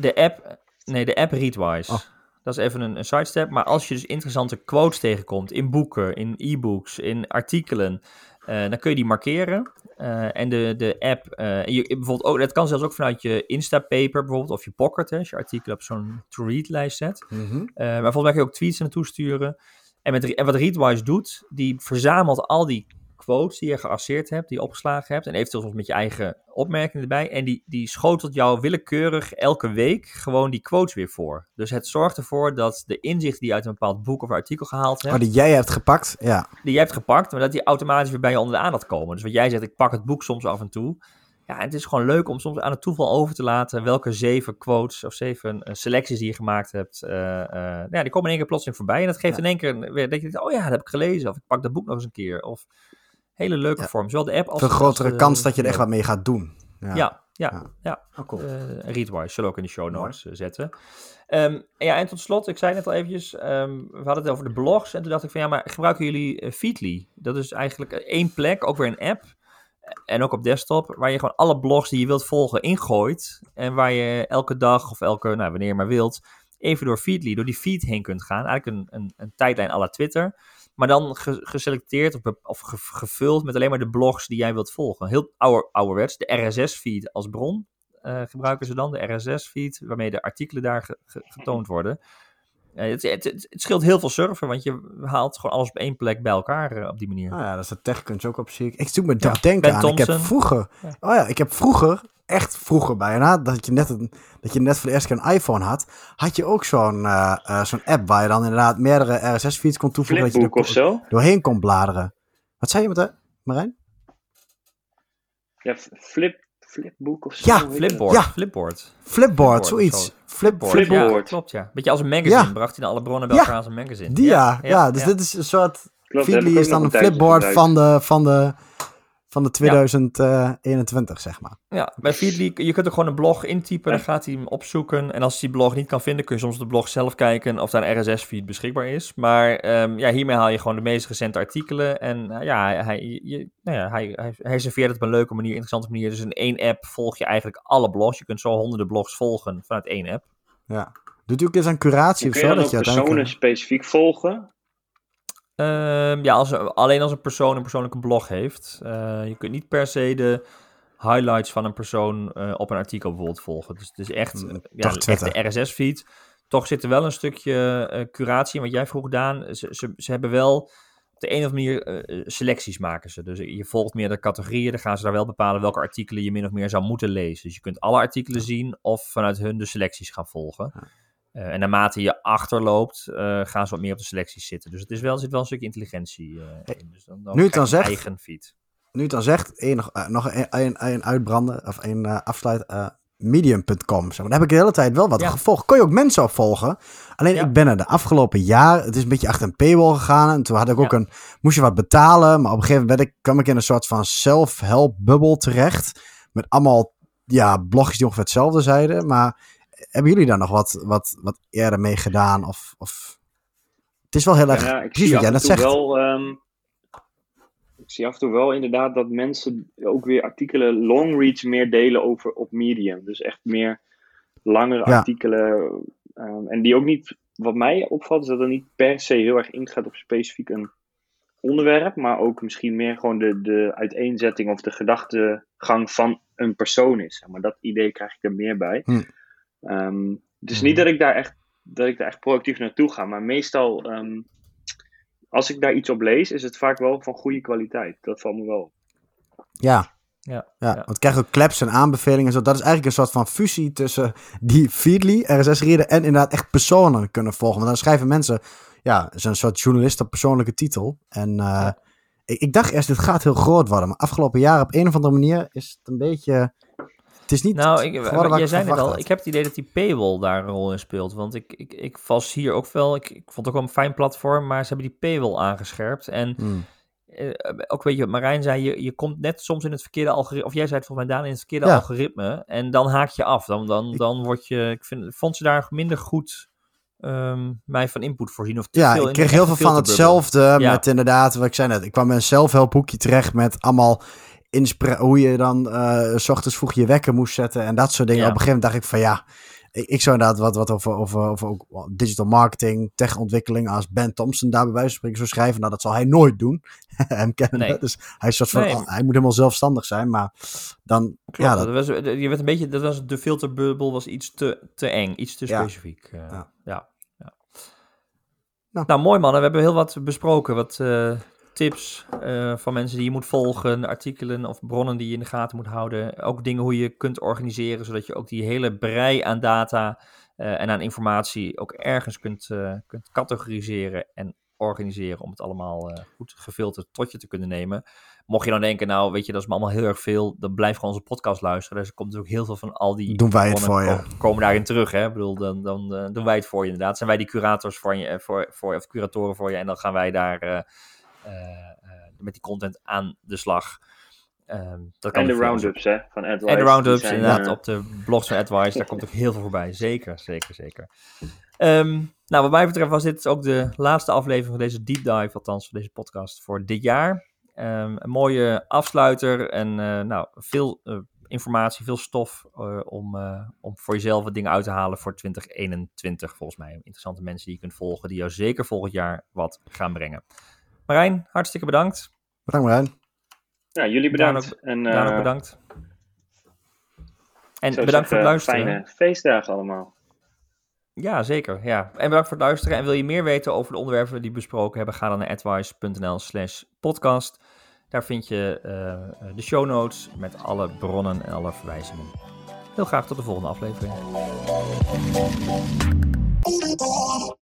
De app, nee, de app Readwise. Oh. Dat is even een, een sidestep. Maar als je dus interessante quotes tegenkomt in boeken, in e-books, in artikelen, eh, dan kun je die markeren. Eh, en de, de app, eh, je, bijvoorbeeld ook, dat kan zelfs ook vanuit je Instapaper bijvoorbeeld, of je Pocket, hè, als je artikelen op zo'n to-read-lijst zet. Mhm. Uh, maar volgens mij kun je ook tweets naartoe sturen. En, met, en wat Readwise doet, die verzamelt al die quotes die je geasseerd hebt, die je opgeslagen hebt. En eventueel soms met je eigen opmerkingen erbij. En die, die schotelt jou willekeurig elke week gewoon die quotes weer voor. Dus het zorgt ervoor dat de inzichten die je uit een bepaald boek of artikel gehaald hebt. Oh, die jij hebt gepakt, ja. Die jij hebt gepakt, maar dat die automatisch weer bij je onder de aandacht komen. Dus wat jij zegt, ik pak het boek soms af en toe. Ja, het is gewoon leuk om soms aan het toeval over te laten welke zeven quotes of zeven uh, selecties die je gemaakt hebt. Uh, uh, ja, die komen in één keer plotseling voorbij. En dat geeft ja. in één keer weer, dat je oh ja, dat heb ik gelezen. Of ik pak dat boek nog eens een keer. Of hele leuke ja. vorm. Zowel de app als... Een grotere als, kans dat je er echt wat mee gaat doen. Ja, ja. ja, ja. Oh, cool. Readwise zullen ook in de show notes zetten. Um, ja, en tot slot, ik zei net al eventjes, um, we hadden het over de blogs. En toen dacht ik van ja, maar gebruiken jullie Feedly? Dat is eigenlijk één plek, ook weer een app en ook op desktop, waar je gewoon alle blogs die je wilt volgen ingooit. En waar je elke dag of elke, nou, wanneer je maar wilt, even door Feedly, door die feed heen kunt gaan. Eigenlijk een, een, een tijdlijn à la Twitter. Maar dan ge, geselecteerd of, of ge, gevuld met alleen maar de blogs die jij wilt volgen. Heel ouder, ouderwets, de RSS-feed als bron uh, gebruiken ze dan. De RSS-feed, waarmee de artikelen daar ge, getoond worden. Uh, het, het, het, scheelt heel veel surfen, want je haalt gewoon alles op één plek bij elkaar uh, op die manier. Nou ja, dat is de techkunst ook op zich. Ik zoek me ja, denken aan. Thompson. Ik heb vroeger, ja. oh ja, ik heb vroeger, echt vroeger bijna, dat je net, een, dat je net voor de eerste keer een iPhone had, had je ook zo'n uh, zo'n app waar je dan inderdaad meerdere RSS-feeds kon toevoegen. Flipbook dat je er of zo? doorheen kon bladeren. Wat zei je met de, Marijn? Ja, flip, flipbook of zo. Ja, flipboard. Ja. Flipboard. Flipboard, zoiets. Flipboard. Flipboard. Ja, klopt, ja. Beetje als een magazine. Ja. Bracht hij dan alle bronnen bij elkaar als een magazine. Die ja, ja, dus dit is een soort... Klopt, Feedly is dan een flipboard van de, van de, van de 2021, zeg maar. Ja, bij Feedly, je kunt er gewoon een blog intypen, dan gaat hij hem opzoeken. En als hij die blog niet kan vinden, kun je soms op de blog zelf kijken of daar een RSS-feed beschikbaar is. Maar ehm, ja, hiermee haal je gewoon de meest recente artikelen. En uh, ja, hij, je, nou ja hij, hij, hij serveert het op een leuke manier, interessante manier. Dus in één app volg je eigenlijk alle blogs. Je kunt zo honderden blogs volgen vanuit één app. Ja. Doet u ook eens aan curatie Kun of je zo? dan Dat ook je personen specifiek volgen? Um, ja, als, alleen als een persoon een persoonlijke blog heeft. Uh, je kunt niet per se de highlights van een persoon uh, op een artikel bijvoorbeeld volgen. Dus het is echt, Mm, ja, toch echt de. RSS-feed. Toch zit er wel een stukje curatie in wat jij vroeg gedaan. Ze, ze, ze hebben wel op de een of andere manier selecties maken ze. Dus je volgt meerdere categorieën. Dan gaan ze daar wel bepalen welke artikelen je min of meer zou moeten lezen. Dus je kunt alle artikelen zien of vanuit hun de selecties gaan volgen. Uh, en naarmate je achterloopt, uh, gaan ze wat meer op de selecties zitten. Dus het is wel, zit wel een stukje intelligentie uh, in. Dus dan, dan Nu het dan zegt, eigen feed. Nu het dan zegt, één, nog, nog een, een, een uitbranden, of een afsluit, medium.com. Zeg maar. Daar heb ik de hele tijd wel wat Ja. gevolgd. Kon je ook mensen opvolgen. Alleen Ja. ik ben er de afgelopen jaar, het is een beetje achter een paywall gegaan. En toen had ik ook Ja. een, moest je wat betalen. Maar op een gegeven moment ben ik, kwam ik in een soort van self-help bubbel terecht. Met allemaal ja, blogjes die ongeveer hetzelfde zeiden. Maar hebben jullie daar nog wat, wat, wat eerder mee gedaan? Of, of... Het is wel heel erg, Ja, ik precies wat jij af en net toe zegt. wel... ehm, ik zie af en toe wel inderdaad dat mensen ook weer artikelen long reads meer delen over op Medium. Dus echt meer langere Ja. artikelen. ehm, en die ook niet, wat mij opvalt, is dat er niet per se heel erg ingaat op specifiek een onderwerp. Maar ook misschien meer gewoon de, de uiteenzetting of de gedachtegang van een persoon is. Maar dat idee krijg ik er meer bij. Hm. Ehm, het is Hm. niet dat ik daar echt dat ik daar echt proactief naartoe ga. Maar meestal, ehm, als ik daar iets op lees, is het vaak wel van goede kwaliteit. Dat valt me wel op. Ja, Ja, Ja, ja. want ik krijg ook claps en aanbevelingen en zo. Dat is eigenlijk een soort van fusie tussen die Feedly, RSS-reader en inderdaad echt personen kunnen volgen. Want dan schrijven mensen, ja, een soort journalist op persoonlijke titel. En uh, ja. ik, ik, dacht eerst, dit gaat heel groot worden. Maar afgelopen jaar op een of andere manier is het een beetje... Het is niet nou, ik, jij zei net al, had. ik heb het idee dat die paywall daar een rol in speelt. Want ik, ik, ik was hier ook wel, ik, ik vond het ook wel een fijn platform, maar ze hebben die paywall aangescherpt. En Hmm. uh, ook weet je wat Marijn zei, je, je komt net soms in het verkeerde algoritme, of jij zei het volgens mij Daan, in het verkeerde Ja. algoritme. En dan haak je af. Dan, dan, dan word je, ik vind, vond ze daar minder goed ehm, mij van input voorzien. Of te Ja, veel ik kreeg heel veel van hetzelfde. Ja. Met inderdaad, wat ik zei net. Ik kwam met een zelfhelpboekje terecht met allemaal hoe je dan eh, s ochtends vroeg je wekker moest zetten en dat soort dingen. Ja. Op een gegeven moment dacht ik van ja, ik, ik zou inderdaad wat, wat over, over, over ook digital marketing, techontwikkeling als Ben Thompson daar bij wijze van spreken zou schrijven. Nou, dat zal hij nooit doen. Hem kennen Nee. Dus hij, is soort van, Nee. oh, hij moet helemaal zelfstandig zijn, maar dan, Klopt, ja, dat... dat, was, je werd een beetje, dat was, de filterbubbel was iets te, te eng, iets te specifiek. Uh, Ja. ja. Ja. Nou. Nou. mooi mannen, we hebben heel wat besproken wat, uh, tips uh, van mensen die je moet volgen, artikelen of bronnen die je in de gaten moet houden. Ook dingen hoe je kunt organiseren, zodat je ook die hele brei aan data uh, en aan informatie ook ergens kunt, uh, kunt categoriseren en organiseren om het allemaal goed gefilterd tot je te kunnen nemen. Mocht je dan denken, nou weet je, dat is me allemaal heel erg veel, dan blijf gewoon onze podcast luisteren. Dus er komt ook heel veel van al die... Doen wij het voor je. Komen daarin terug, hè. Ik bedoel, dan, dan doen wij het voor je inderdaad. Zijn wij die curators voor je, voor, voor, of curatoren voor je en dan gaan wij daar eh, eh, met die content aan de slag. Um, dat kan en de roundups hè, van AdWise. En de roundups inderdaad op de blogs van AdWise. daar komt ook heel veel voorbij. Zeker, zeker, zeker. Um, nou, wat mij betreft was dit ook de laatste aflevering van deze deep dive, althans van deze podcast voor dit jaar. Um, een mooie afsluiter en uh, nou, veel uh, informatie, veel stof uh, om, om voor jezelf wat dingen uit te halen voor 2021. Volgens mij interessante mensen die je kunt volgen, die jou zeker volgend jaar wat gaan brengen. Marijn, hartstikke bedankt. Bedankt Marijn. Ja, jullie bedankt. Ook, en, uh, ook bedankt. En bedankt voor het luisteren. Fijne feestdagen allemaal. Ja, zeker. Ja. En bedankt voor het luisteren. En wil je meer weten over de onderwerpen die we besproken hebben, ga dan naar advice.nl slash podcast. Daar vind je uh, de show notes met alle bronnen en alle verwijzingen. Heel graag tot de volgende aflevering.